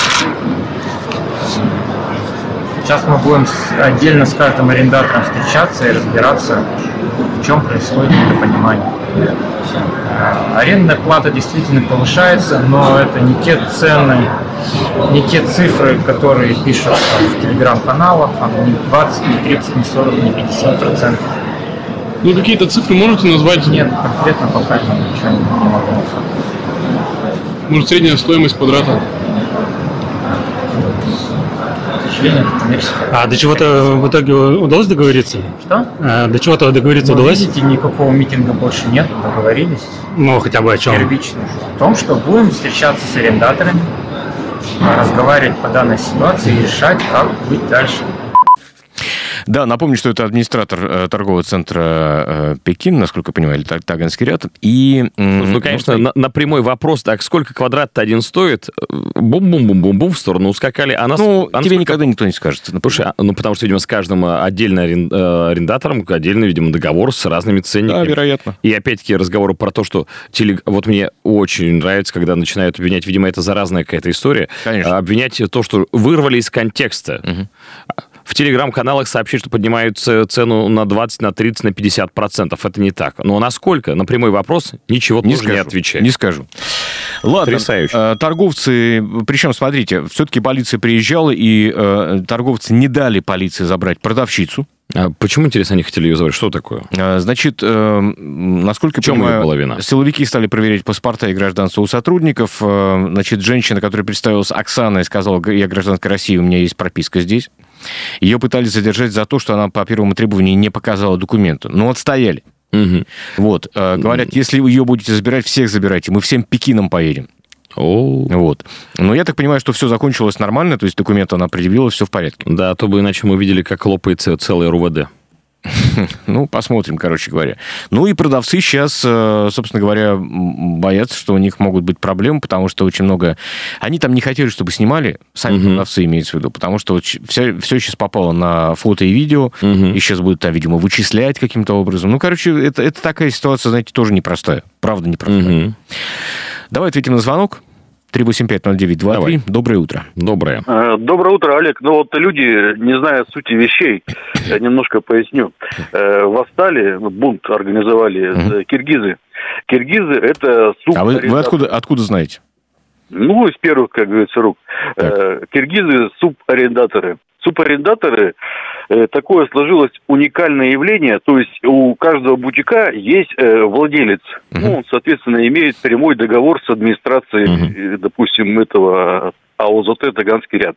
Speaker 8: Сейчас мы будем отдельно с каждым арендатором встречаться и разбираться, в чем происходит недопонимание. Арендная плата действительно повышается, но это не те цены, не те цифры, которые пишут в телеграм-каналах, там не 20, не 30, не 40, не 50 процентов.
Speaker 9: Ну, какие-то цифры можете назвать?
Speaker 8: Нет, конкретно пока ничего не могу.
Speaker 9: Может, средняя стоимость квадрата?
Speaker 10: А до чего-то в итоге удалось договориться?
Speaker 8: Что?
Speaker 10: А, до чего-то договориться
Speaker 8: ну,
Speaker 10: удалось?
Speaker 8: видите, никакого митинга больше нет, договорились.
Speaker 10: Ну, хотя бы о чем?
Speaker 8: Первично. О том, что будем встречаться с арендаторами, разговаривать по данной ситуации и решать, как быть дальше.
Speaker 1: Да, напомню, что это администратор э, торгового центра э, Пекин, насколько я понимаю, или Таганский ряд. И,
Speaker 2: ну, конечно, на, на прямой вопрос, так сколько квадрат-то один стоит, бум-бум-бум-бум-бум в сторону ускакали. А
Speaker 1: нас, ну, а тебе никогда никто не скажет.
Speaker 2: Слушай, а, ну, потому что, видимо, с каждым отдельно э, арендатором отдельный, видимо, договор с разными ценниками.
Speaker 1: Да, вероятно.
Speaker 2: И опять-таки разговоры про то, что телег... вот мне очень нравится, когда начинают обвинять, видимо, это заразная какая-то история.
Speaker 1: Конечно.
Speaker 2: Обвинять то, что вырвали из контекста. Угу в телеграм-каналах сообщили, что поднимают цену на 20, на 30, на 50 процентов. Это не так. Но насколько? На прямой вопрос ничего не тоже скажу, не отвечает.
Speaker 1: Не скажу. Ладно, Потрясающе. Э, торговцы, причем, смотрите, все-таки полиция приезжала, и э, торговцы не дали полиции забрать продавщицу.
Speaker 2: А почему, интересно, они хотели ее забрать? Что такое?
Speaker 1: Э, значит, э, насколько я понимаю,
Speaker 2: половина?
Speaker 1: силовики стали проверять паспорта и гражданство у сотрудников. Э, значит, женщина, которая представилась Оксаной, сказала, я гражданка России, у меня есть прописка здесь. Ее пытались задержать за то, что она по первому требованию не показала документы. Но отстояли. Угу. Вот. Э, говорят, если вы ее будете забирать, всех забирайте. Мы всем Пекином поедем.
Speaker 2: О.
Speaker 1: Вот. Но я так понимаю, что все закончилось нормально, то есть документы она предъявила, все в порядке.
Speaker 2: Да, а то бы иначе мы видели, как лопается целый РУВД.
Speaker 1: Ну, посмотрим, короче говоря. Ну и продавцы сейчас, э, собственно говоря, боятся, что у них могут быть проблемы, потому что очень много... Они там не хотели, чтобы снимали, сами угу. продавцы имеется в виду, потому что вот все, все сейчас попало на фото и видео, угу. и сейчас будут там, видимо, вычислять каким-то образом. Ну, короче, это, это такая ситуация, знаете, тоже непростая. Правда, непростая. Угу. Давай ответим на звонок. 3850923. Доброе утро.
Speaker 2: Доброе.
Speaker 11: Э, доброе утро, Олег. Ну вот люди, не зная сути вещей, я немножко поясню. Э, восстали, ну, бунт организовали киргизы. Киргизы это
Speaker 1: суп... А вы, вы откуда, откуда знаете?
Speaker 11: Ну, из первых, как говорится, рук. Так. Э, киргизы субарендаторы. Субарендаторы Э, такое сложилось уникальное явление, то есть у каждого бутика есть э, владелец. Uh-huh. Ну, он, соответственно, имеет прямой договор с администрацией, uh-huh. допустим, этого АОЗТ «Таганский ряд».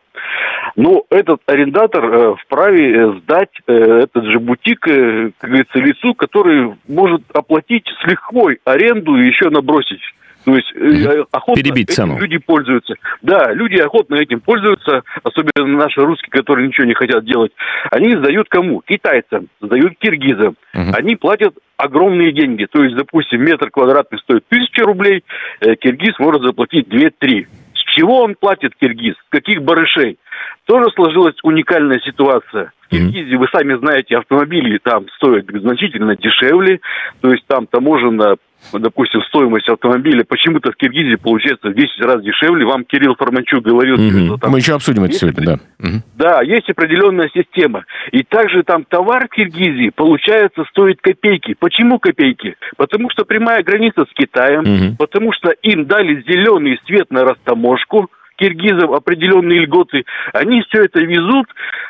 Speaker 11: Но этот арендатор э, вправе э, сдать э, этот же бутик, э, как говорится, лицу, который может оплатить с лихвой аренду и еще набросить. То есть
Speaker 2: э, охотно Перебить этим цену.
Speaker 11: люди пользуются. Да, люди охотно этим пользуются, особенно наши русские, которые ничего не хотят делать. Они сдают кому? Китайцам, сдают киргизам. Угу. Они платят огромные деньги. То есть, допустим, метр квадратный стоит тысяча рублей, э, киргиз может заплатить 2-3. С чего он платит киргиз? С каких барышей? Тоже сложилась уникальная ситуация. В Киргизии, вы сами знаете, автомобили там стоят значительно дешевле, то есть там таможенно допустим, стоимость автомобиля почему-то в Киргизии получается в 10 раз дешевле. Вам Кирилл Форманчук говорил,
Speaker 1: угу. что там... Мы еще обсудим это сегодня, да. Угу.
Speaker 11: Да, есть определенная система. И также там товар в Киргизии, получается, стоит копейки. Почему копейки? Потому что прямая граница с Китаем, угу. потому что им дали зеленый свет на растаможку, киргизов определенные льготы, они все это везут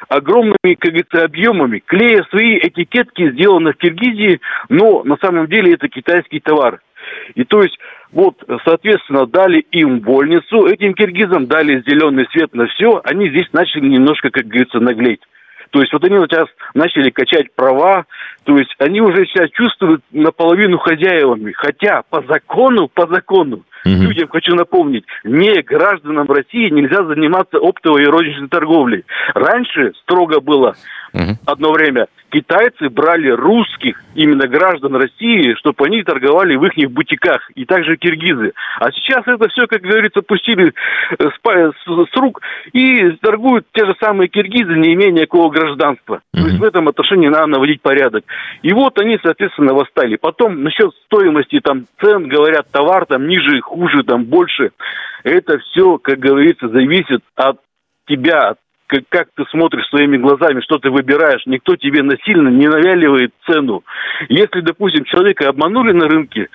Speaker 11: огромными, как говорится, объемами, клея свои этикетки, сделано в Киргизии, но на самом деле это китайский товар. И то есть, вот, соответственно, дали им вольницу, этим киргизам дали зеленый свет на все, они здесь начали немножко, как говорится, наглеть. То есть вот они сейчас начали качать права, То есть они уже себя чувствуют наполовину хозяевами. Хотя по закону, по закону, Угу. Людям хочу напомнить, не гражданам России нельзя заниматься оптовой и розничной торговлей. Раньше строго было угу. одно время китайцы брали русских, именно граждан России, чтобы они торговали в их бутиках, и также киргизы. А сейчас это все, как говорится, пустили э, с, рук и торгуют те же самые киргизы, не имея никакого гражданства. Mm-hmm. То есть в этом отношении надо наводить порядок. И вот они, соответственно, восстали. Потом насчет стоимости там цен, говорят, товар там ниже, хуже, там больше. Это все, как говорится, зависит от тебя, от как, как ты смотришь своими глазами, что ты выбираешь. Никто тебе насильно не навяливает цену. Если, допустим, человека обманули на рынке,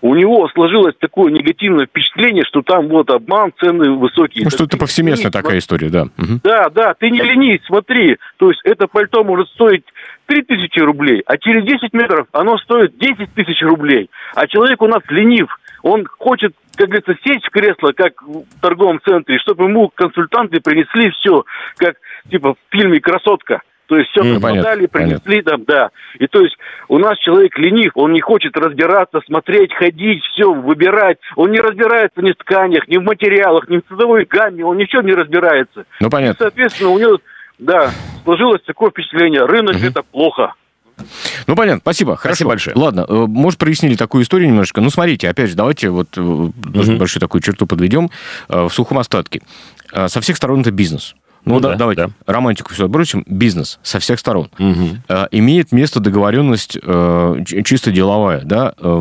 Speaker 11: у него сложилось такое негативное впечатление, что там вот обман, цены высокие.
Speaker 1: Ну, что это повсеместная такая история, да.
Speaker 11: Угу. Да, да, ты не ленись, смотри. То есть это пальто может стоить 3 тысячи рублей, а через 10 метров оно стоит 10 тысяч рублей. А человек у нас ленив. Он хочет, как говорится, сесть в кресло, как в торговом центре, чтобы ему консультанты принесли все, как типа в фильме «Красотка». То есть все mm, продали, принесли понятно. там, да. И то есть у нас человек ленив, он не хочет разбираться, смотреть, ходить, все, выбирать. Он не разбирается ни в тканях, ни в материалах, ни в цветовой гамме, он ничего не разбирается.
Speaker 1: Ну, понятно.
Speaker 11: И, соответственно, у него, да, сложилось такое впечатление, рынок mm-hmm. это плохо.
Speaker 1: Ну, понятно, спасибо. Хорошо. Спасибо большое. Ладно, э, может, прояснили такую историю немножко. Ну, смотрите, опять же, давайте вот угу. большую такую черту подведем э, в сухом остатке. Со всех сторон это бизнес. Ну, ну да, да, давайте да. романтику все отбросим. Бизнес со всех сторон. Угу. Э, имеет место договоренность э, чисто деловая. Да? Э,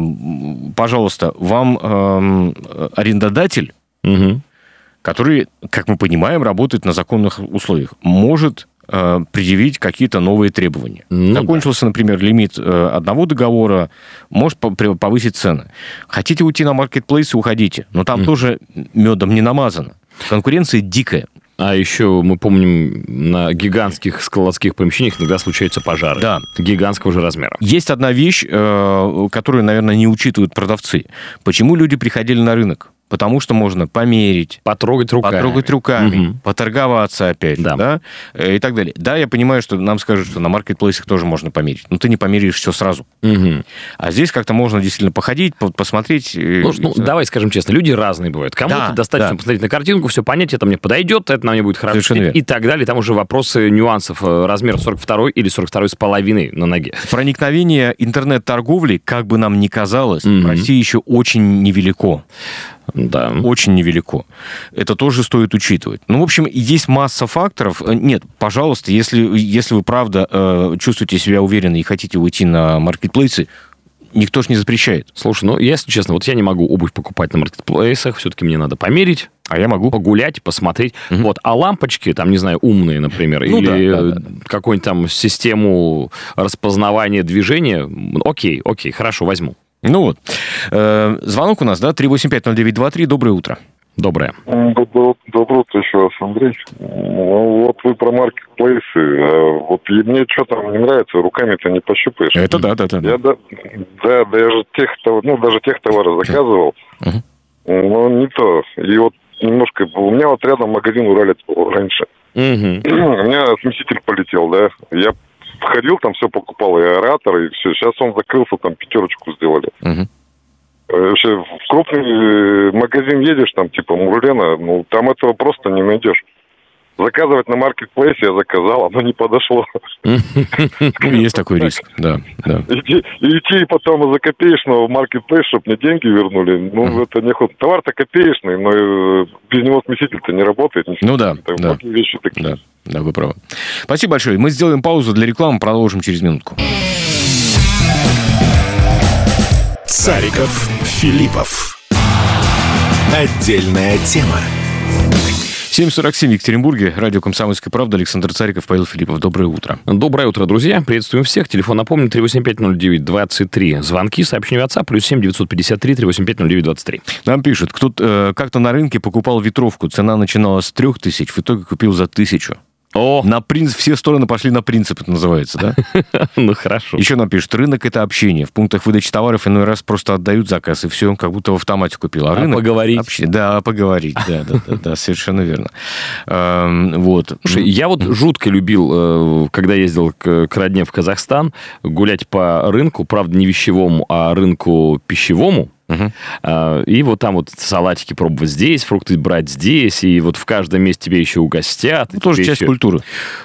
Speaker 1: пожалуйста, вам э, арендодатель, угу. который, как мы понимаем, работает на законных условиях, может Э, предъявить какие-то новые требования. Ну, Закончился, да. например, лимит э, одного договора, может повысить цены. Хотите уйти на маркетплейсы, уходите. Но там mm. тоже медом не намазано. Конкуренция дикая.
Speaker 2: А еще мы помним, на гигантских складских помещениях иногда случаются пожары.
Speaker 1: Да.
Speaker 2: Гигантского же размера.
Speaker 1: Есть одна вещь, э, которую, наверное, не учитывают продавцы. Почему люди приходили на рынок? Потому что можно померить,
Speaker 2: потрогать руками,
Speaker 1: потрогать руками угу. поторговаться опять, да. да, э, и так далее. Да, я понимаю, что нам скажут, что на маркетплейсах тоже можно померить, но ты не померяешь все сразу. Угу. А здесь как-то можно действительно походить, посмотреть.
Speaker 2: Ну, ну давай скажем честно, люди разные бывают. Кому-то да, достаточно да. посмотреть на картинку, все понять, это мне подойдет, это на мне будет хорошо, Совершенно и, и так далее. Там уже вопросы нюансов, э, размер 42 или 42 с половиной на ноге.
Speaker 1: Проникновение интернет-торговли, как бы нам ни казалось, угу. в России еще очень невелико.
Speaker 2: Да.
Speaker 1: Очень невелико. Это тоже стоит учитывать. Ну, в общем, есть масса факторов. Э, нет, пожалуйста, если, если вы правда э, чувствуете себя уверенно и хотите уйти на маркетплейсы, никто же не запрещает.
Speaker 2: Слушай, ну, если честно, вот я не могу обувь покупать на маркетплейсах, все-таки мне надо померить,
Speaker 1: а я могу
Speaker 2: погулять, посмотреть. Угу. Вот, а лампочки, там, не знаю, умные, например, ну, или да, да, да. какую-нибудь там систему распознавания движения, окей, окей, хорошо, возьму.
Speaker 1: Ну вот. Э, звонок у нас, да, 3850923. Доброе утро. Доброе.
Speaker 4: Доброе, доброе утро еще раз, Андрей. Ну, вот вы про маркетплейсы. А вот мне что там не нравится, руками-то не пощупаешь.
Speaker 1: Это да, да, да.
Speaker 4: Я, да, да, даже тех, ну, даже тех товаров заказывал. Uh-huh. Но не то. И вот немножко... У меня вот рядом магазин Уралец был раньше. У меня смеситель полетел, да. Я ходил, там все покупал, и оратор, и все. Сейчас он закрылся, там пятерочку сделали. Угу. Вообще, в крупный э, магазин едешь, там, типа Мурлена, ну, там этого просто не найдешь. Заказывать на маркетплейсе я заказал, оно не подошло.
Speaker 1: Есть такой риск, да.
Speaker 4: Идти, идти потом за копеечного в маркетплейс, чтобы мне деньги вернули, ну, это не ход. Товар-то копеечный, но э, без него смеситель-то не работает.
Speaker 1: Ну да, да. Вещи такие. Да. Вы правы. Спасибо большое. Мы сделаем паузу для рекламы, продолжим через минутку.
Speaker 6: Цариков, Филиппов. Отдельная тема.
Speaker 1: 7.47 в Екатеринбурге. Радио «Комсомольская правда». Александр Цариков, Павел Филиппов. Доброе утро.
Speaker 2: Доброе утро, друзья. Приветствуем всех. Телефон, напомню, 3850923. Звонки, сообщения WhatsApp, плюс 7 953 385 0923.
Speaker 1: Нам пишут, кто-то э, как-то на рынке покупал ветровку. Цена начиналась с трех тысяч, в итоге купил за тысячу. О! На принцип, все стороны пошли на принцип, это называется, да?
Speaker 2: Ну, хорошо.
Speaker 1: Еще нам пишут, рынок – это общение. В пунктах выдачи товаров иной раз просто отдают заказ, и все, как будто в автомате купил.
Speaker 2: А, а рынок... поговорить.
Speaker 1: Общение. Да, поговорить, да, да, да, да, совершенно верно. Эм, вот.
Speaker 2: Слушай, я вот жутко любил, э, когда ездил к родне в Казахстан, гулять по рынку, правда, не вещевому, а рынку пищевому, Угу. И вот там вот салатики пробовать здесь, фрукты брать здесь, и вот в каждом месте тебе еще угостят.
Speaker 1: Ну, тоже часть еще... культуры.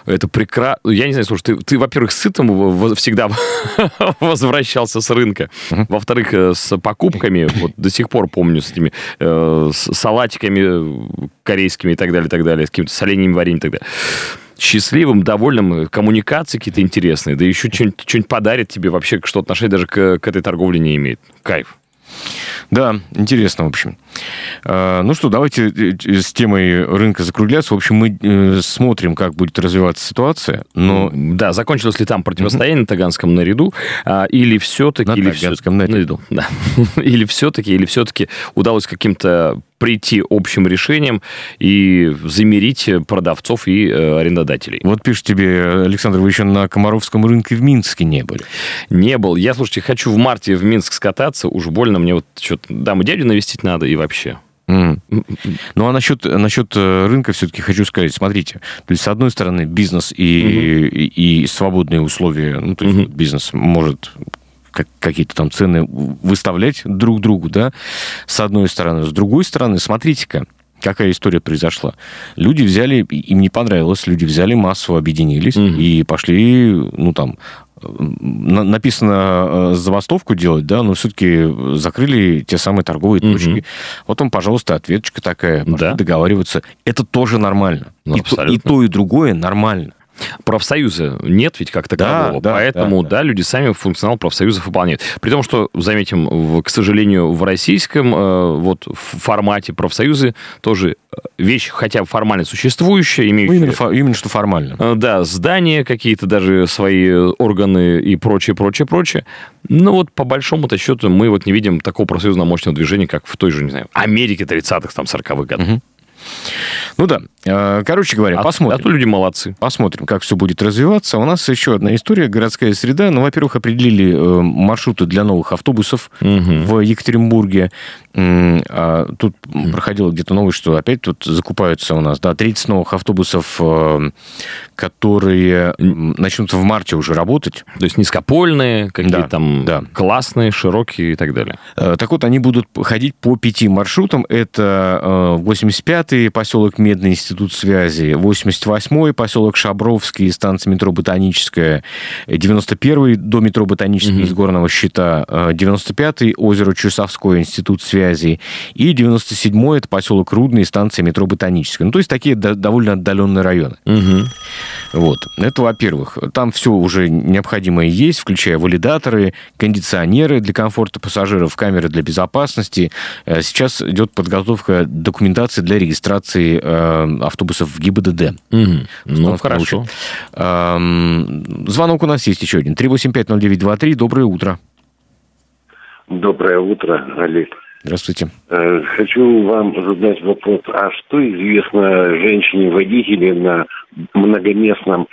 Speaker 2: Это прекрасно. Я не знаю, слушай, ты, ты во-первых, сытым всегда возвращался с рынка. Угу. Во-вторых, э, с покупками, вот до сих пор помню, с этими э, с салатиками корейскими и так далее, и так далее, с какими-то соленьями, вареньем и так далее счастливым, довольным, коммуникации какие-то интересные, да еще что-нибудь, что-нибудь подарит тебе вообще, что отношение даже к, к этой торговле не имеет. Кайф.
Speaker 1: Да, интересно, в общем. А, ну что, давайте э, с темой рынка закругляться. В общем, мы э, смотрим, как будет развиваться ситуация. Но...
Speaker 2: Да, закончилось ли там противостояние на Таганском наряду, а, или все-таки... На
Speaker 1: или Таганском все... наряду.
Speaker 2: Да. или все-таки, или все-таки удалось каким-то прийти общим решением и замерить продавцов и э, арендодателей.
Speaker 1: Вот пишет тебе, Александр, вы еще на Комаровском рынке в Минске не были?
Speaker 2: Не был. Я, слушайте, хочу в марте в Минск скататься. Уж больно мне вот что-то... Да, мы дядю навестить надо и вообще. Mm.
Speaker 1: Ну, а насчет, насчет э, рынка все-таки хочу сказать, смотрите, то есть, с одной стороны, бизнес и, mm-hmm. и, и свободные условия, ну, то есть, mm-hmm. бизнес может как, какие-то там цены выставлять друг другу, да, с одной стороны. С другой стороны, смотрите-ка, какая история произошла. Люди взяли, им не понравилось, люди взяли массово, объединились угу. и пошли, ну, там, написано э, забастовку делать, да, но все-таки закрыли те самые торговые точки. Угу. Потом, пожалуйста, ответочка такая, да. договариваться. Это тоже нормально. Ну, и, то, и то, и другое нормально.
Speaker 2: Профсоюза нет ведь как такового, да, да, поэтому, да, да. да, люди сами функционал профсоюзов выполняют. При том, что, заметим, в, к сожалению, в российском э, вот формате профсоюзы тоже э, вещь, хотя формально существующая, имеющая...
Speaker 1: Ну, именно, именно что формально.
Speaker 2: Э, да, здания какие-то, даже свои органы и прочее, прочее, прочее. Но вот по большому-то счету мы вот не видим такого профсоюзного мощного движения, как в той же, не знаю, Америке 30-х, там, 40-х годах. Угу.
Speaker 1: Ну да. Э, короче говоря, а, посмотрим.
Speaker 2: А то люди молодцы.
Speaker 1: Посмотрим, как все будет развиваться. У нас еще одна история. Городская среда. Ну, во-первых, определили э, маршруты для новых автобусов угу. в Екатеринбурге. А тут угу. проходила где-то новость, что опять тут закупаются у нас да, 30 новых автобусов, э, которые начнут в марте уже работать.
Speaker 2: То есть низкопольные, какие да, там да. классные, широкие и так далее.
Speaker 1: Так вот, они будут ходить по пяти маршрутам. Это 85-й поселок Медный институт связи, 88-й поселок Шабровский, станция метро Ботаническая, 91-й до метро Ботанический mm-hmm. из Горного щита, 95-й озеро Чусовское, институт связи, и 97-й это поселок Рудный, станция метро Ботаническая. Ну, то есть такие довольно отдаленные районы. Mm-hmm. Вот. Это, во-первых. Там все уже необходимое есть, включая валидаторы, кондиционеры для комфорта пассажиров, камеры для безопасности. Э, сейчас идет подготовка документации для регистрации э, автобусов в ГИБДД.
Speaker 2: Угу. Ну, хорошо.
Speaker 1: Звонок у нас есть еще один. 3850923. Доброе утро.
Speaker 12: Доброе утро, Олег.
Speaker 1: Здравствуйте.
Speaker 12: Э, хочу вам задать вопрос. А что известно женщине-водителе на многоместном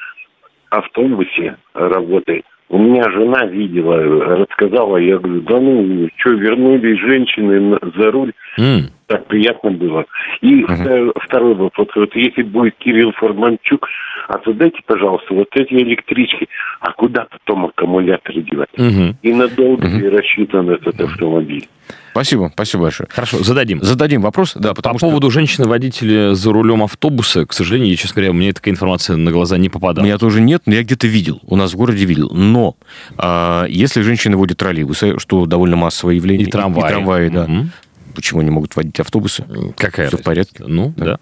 Speaker 12: автобусе работает? У меня жена видела, рассказала, я говорю, да ну, что, вернулись женщины за руль. Mm так приятно было. И uh-huh. второй вопрос. Вот если будет Кирилл Форманчук, а задайте, пожалуйста, вот эти электрички, а куда потом аккумуляторы девать? Uh-huh. И надолго uh-huh. ли рассчитан этот автомобиль?
Speaker 1: Спасибо, спасибо большое.
Speaker 2: Хорошо, зададим.
Speaker 1: Зададим вопрос, да,
Speaker 2: потому По что... поводу женщины-водителя за рулем автобуса, к сожалению, я, честно говоря, мне такая информация на глаза не попадала.
Speaker 1: Меня тоже нет, но я где-то видел, у нас в городе видел. Но а, если женщины водят троллейбусы, что довольно массовое явление,
Speaker 2: и трамваи, и, трамваи
Speaker 1: да, угу почему они могут водить автобусы.
Speaker 2: Какая
Speaker 1: Все в порядке.
Speaker 2: Ну, да. да.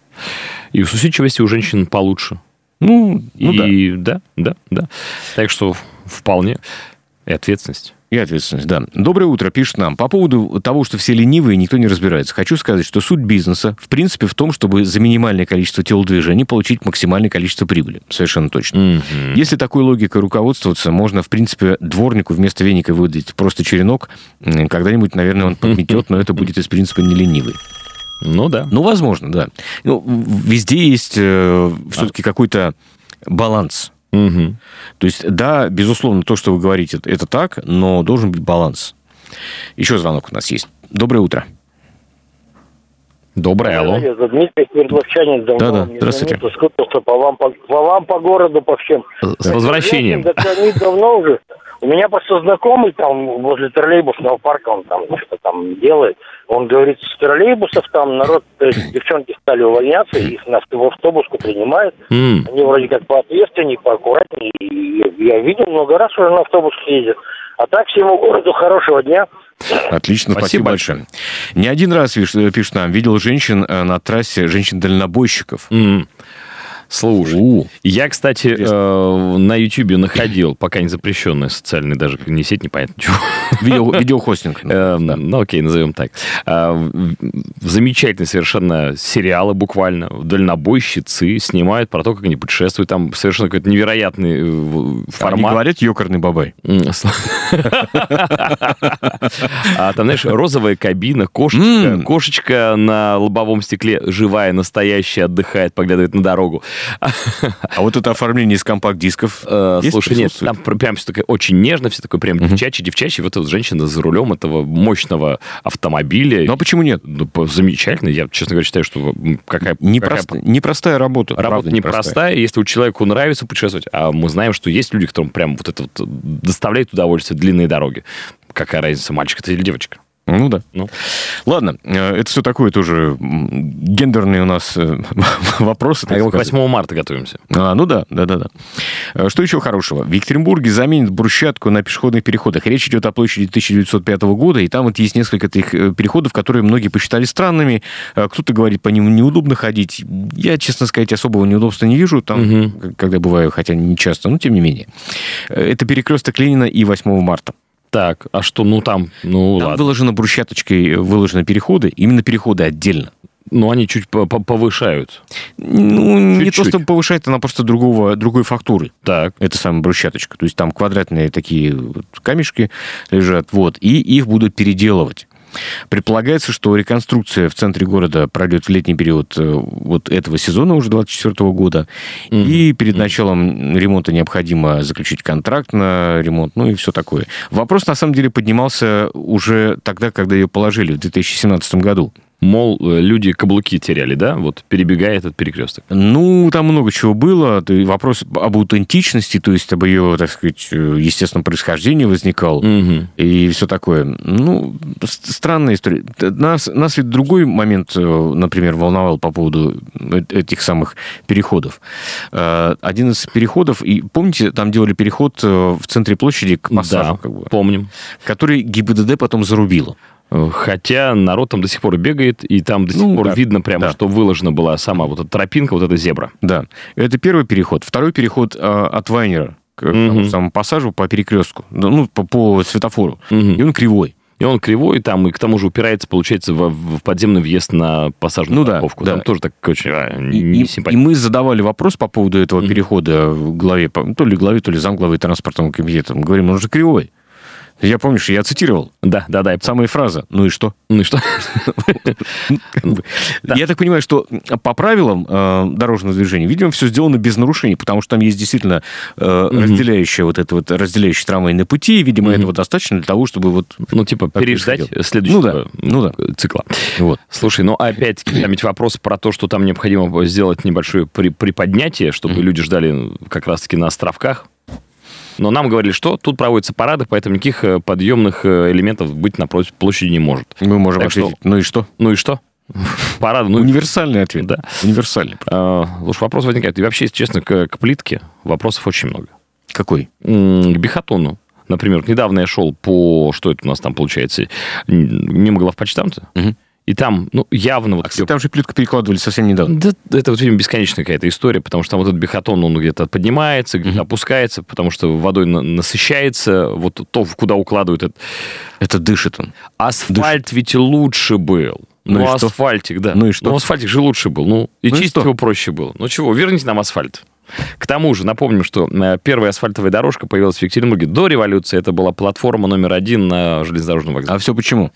Speaker 2: И усидчивости у женщин получше.
Speaker 1: Ну, ну
Speaker 2: и да. да, да, да. Так что вполне. И ответственность.
Speaker 1: И ответственность, да. Доброе утро, пишет нам. По поводу того, что все ленивые, никто не разбирается. Хочу сказать, что суть бизнеса, в принципе, в том, чтобы за минимальное количество телодвижений получить максимальное количество прибыли. Совершенно точно. Mm-hmm. Если такой логикой руководствоваться, можно, в принципе, дворнику вместо веника выдать просто черенок. Когда-нибудь, наверное, он подметет, но это будет из принципа не ленивый.
Speaker 2: Ну да.
Speaker 1: Ну, возможно, да. Ну, везде есть э, все-таки а... какой-то баланс.
Speaker 2: Угу.
Speaker 1: То есть, да, безусловно, то, что вы говорите, это так, но должен быть баланс. Еще звонок у нас есть. Доброе утро.
Speaker 2: Доброе, алло.
Speaker 13: Дмитрий Свердловчанин.
Speaker 1: Да, да, здравствуйте.
Speaker 13: Сколько по вам, по, по вам, по городу, по всем.
Speaker 2: С возвращением.
Speaker 13: Да, давно уже. У меня просто знакомый там возле троллейбусного парка, он там что-то там делает. Он говорит, с троллейбусов там народ, то есть девчонки стали увольняться, их на, в автобуску принимают. Они вроде как поответственнее, поаккуратнее. И я видел много раз уже на автобусах ездят. А так всему городу хорошего дня.
Speaker 1: Отлично, спасибо,
Speaker 2: Спасибо
Speaker 1: большое. Не один раз, виш- пишет нам, видел женщин э, на трассе, женщин-дальнобойщиков.
Speaker 2: М. Слушай, я, кстати, э, на Ютьюбе находил, пока не запрещенная социальная даже не сеть, непонятно чего.
Speaker 1: Видео, видеохостинг.
Speaker 2: Э, Ну, окей, назовем так. А, Замечательные совершенно сериалы буквально. Дальнобойщицы снимают про то, как они путешествуют. Там совершенно какой-то невероятный э, в-
Speaker 1: Они
Speaker 2: формат.
Speaker 1: говорят ёкарный бабай.
Speaker 2: А там, знаешь, розовая кабина, кошечка, кошечка на лобовом стекле живая, настоящая, отдыхает, поглядывает на дорогу.
Speaker 1: А вот это оформление из компакт-дисков
Speaker 2: Э, Слушай, нет, там пр- прям все такое очень нежно, все такое прям девчачье, девчачье. Вот эта вот женщина за рулем этого мощного автомобиля.
Speaker 1: Ну, а почему нет?
Speaker 2: Ну, замечательно. Я, честно говоря, считаю, что какая...
Speaker 1: Непрост-
Speaker 2: какая-
Speaker 1: Непростая работа.
Speaker 2: Работа
Speaker 1: правда,
Speaker 2: непростая, если у человеку нравится путешествовать, а мы знаем, что есть люди, которым прям вот это вот доставляет удовольствие длинные дороги. Какая разница, мальчик это или девочка?
Speaker 1: Ну да.
Speaker 2: Ну.
Speaker 1: Ладно, э, это все такое тоже гендерные у нас э, вопросы.
Speaker 2: А мы к
Speaker 1: сказать.
Speaker 2: 8 марта готовимся.
Speaker 1: А, ну да, да, да, да. Э, Что еще хорошего? В Екатеринбурге заменят брусчатку на пешеходных переходах. Речь идет о площади 1905 года, и там вот есть несколько таких переходов, которые многие посчитали странными. Кто-то говорит, по ним неудобно ходить. Я, честно сказать, особого неудобства не вижу там, к- когда бываю, хотя не часто, но тем не менее. Это перекресток Ленина и 8 марта.
Speaker 2: Так, а что, ну там, ну
Speaker 1: Там
Speaker 2: ладно.
Speaker 1: выложено брусчаточкой, выложены переходы, именно переходы отдельно.
Speaker 2: Ну, они чуть по- по- повышают.
Speaker 1: Ну, не то,
Speaker 2: Чуть-чуть.
Speaker 1: что повышает, она просто другого, другой фактуры.
Speaker 2: Так.
Speaker 1: Это самая брусчаточка. То есть там квадратные такие вот камешки лежат, вот, и их будут переделывать. Предполагается, что реконструкция в центре города пройдет в летний период э, вот этого сезона, уже 24 года. И перед началом ремонта необходимо заключить контракт на ремонт, ну и все такое. Вопрос, на самом деле, поднимался уже тогда, когда ее положили, в 2017 году.
Speaker 2: Мол, э, люди каблуки теряли, да? Вот перебегая этот перекресток.
Speaker 1: Ну, там много чего было. Вопрос об аутентичности, то есть об ее, так сказать, э, естественном происхождении возникал. И все такое. Ну, странная история. Нас, нас ведь другой момент, э, например, волновал по поводу этих самых переходов. Один из переходов, и помните, там делали переход в центре площади к массажу,
Speaker 2: Да,
Speaker 1: как бы,
Speaker 2: помним.
Speaker 1: который ГИБДД потом зарубило.
Speaker 2: Хотя народ там до сих пор бегает, и там до сих
Speaker 1: Ну,
Speaker 2: пор
Speaker 1: да,
Speaker 2: видно прямо,
Speaker 1: да.
Speaker 2: что выложена была сама вот эта тропинка, вот эта зебра.
Speaker 1: Да, это первый переход. Второй переход э, от Вайнера к тому самому пассажу по перекрестку, да, ну, по, по светофору. И он кривой.
Speaker 2: И он кривой там, и к тому же упирается, получается, в, в подземный въезд на пассажную
Speaker 1: Ну да,
Speaker 2: парковку.
Speaker 1: да.
Speaker 2: Там тоже так очень а,
Speaker 1: И,
Speaker 2: не
Speaker 1: и-
Speaker 2: симпатично.
Speaker 1: и мы задавали вопрос по поводу этого перехода в главе, то ли главе, то ли замглавы транспортного комитета. Мы говорим, он же кривой. Я помню, что я цитировал.
Speaker 2: Да, да, да.
Speaker 1: Самая фраза. Ну и что?
Speaker 2: Ну и что?
Speaker 1: Я так понимаю, что по правилам э, дорожного движения, видимо, все сделано без нарушений, потому что там есть действительно э, разделяющая вот это вот разделяющие трамвайные пути, и, видимо, этого достаточно для того, чтобы вот...
Speaker 2: Ну, типа, переждать
Speaker 1: происходило.
Speaker 2: следующего
Speaker 1: Ну да, ну
Speaker 2: цикла.
Speaker 1: Вот.
Speaker 2: Слушай, ну опять-таки, там ведь вопрос про то, что там необходимо сделать небольшое при- приподнятие, чтобы люди ждали как раз-таки на островках. Но нам говорили, что тут проводятся парады, поэтому никаких э, подъемных э, элементов быть на площ- площади не может.
Speaker 1: Мы можем
Speaker 2: Так что-
Speaker 1: ответить, ну и что?
Speaker 2: Ну и что? Парады, ну...
Speaker 1: Универсальный ответ.
Speaker 2: Да.
Speaker 1: Универсальный.
Speaker 2: А, Слушай, вопрос возникает. И вообще, если честно, к, к плитке вопросов очень много.
Speaker 1: Какой?
Speaker 2: К бихотону. Например, недавно я шел по... Что это у нас там получается? Мимо главпочтамта. И там, ну, явно... Вот
Speaker 1: А, кстати, там же плитку перекладывали совсем недавно.
Speaker 2: Да, это вот, видимо, бесконечная какая-то история, потому что там вот этот бихотон, он где-то поднимается, где-то опускается, потому что водой на- насыщается, вот то, куда укладывают это.
Speaker 1: Это дышит он.
Speaker 2: Асфальт ведь лучше был.
Speaker 1: Ну
Speaker 2: Ну,
Speaker 1: и что?
Speaker 2: асфальтик, да.
Speaker 1: Ну и что?
Speaker 2: Ну, асфальтик же лучше был. Ну, и
Speaker 1: Ну и
Speaker 2: чистить
Speaker 1: что?
Speaker 2: его проще было. Ну чего, верните нам асфальт. К тому же, напомним, что э, первая асфальтовая дорожка появилась в Екатеринбурге до революции. Это была платформа номер один на железнодорожном вокзале.
Speaker 1: А все почему?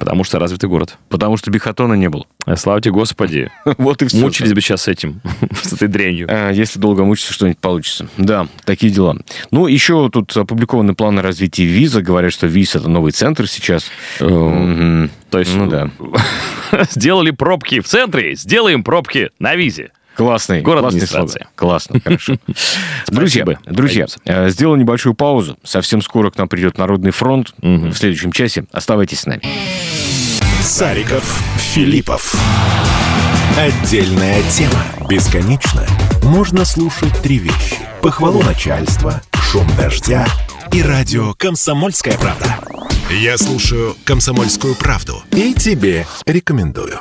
Speaker 2: Потому что развитый город.
Speaker 1: Потому что бихотона не было.
Speaker 2: А, слава тебе, Господи.
Speaker 1: Вот и все.
Speaker 2: Мучились бы сейчас с этим, с этой дрянью.
Speaker 1: А, Если долго мучиться, что-нибудь получится. Да, такие дела. Ну, еще тут опубликованы планы развития виза. Говорят, что ВИЗ – это новый центр сейчас. Мгм.
Speaker 2: То есть,
Speaker 1: Ну да.
Speaker 2: сделали пробки в центре, сделаем пробки на визе.
Speaker 1: Классный,
Speaker 2: Город
Speaker 1: классный
Speaker 2: администрация.
Speaker 1: слоган. Классно, хорошо. Друзья, друзья, э, сделал небольшую паузу. Совсем скоро к нам придет Народный фронт в следующем часе. Оставайтесь с нами.
Speaker 6: Сариков, Филиппов. Отдельная тема. Бесконечно можно слушать три вещи. Похвалу начальства, шум дождя и радио «Комсомольская правда». Я слушаю «Комсомольскую правду» и тебе рекомендую.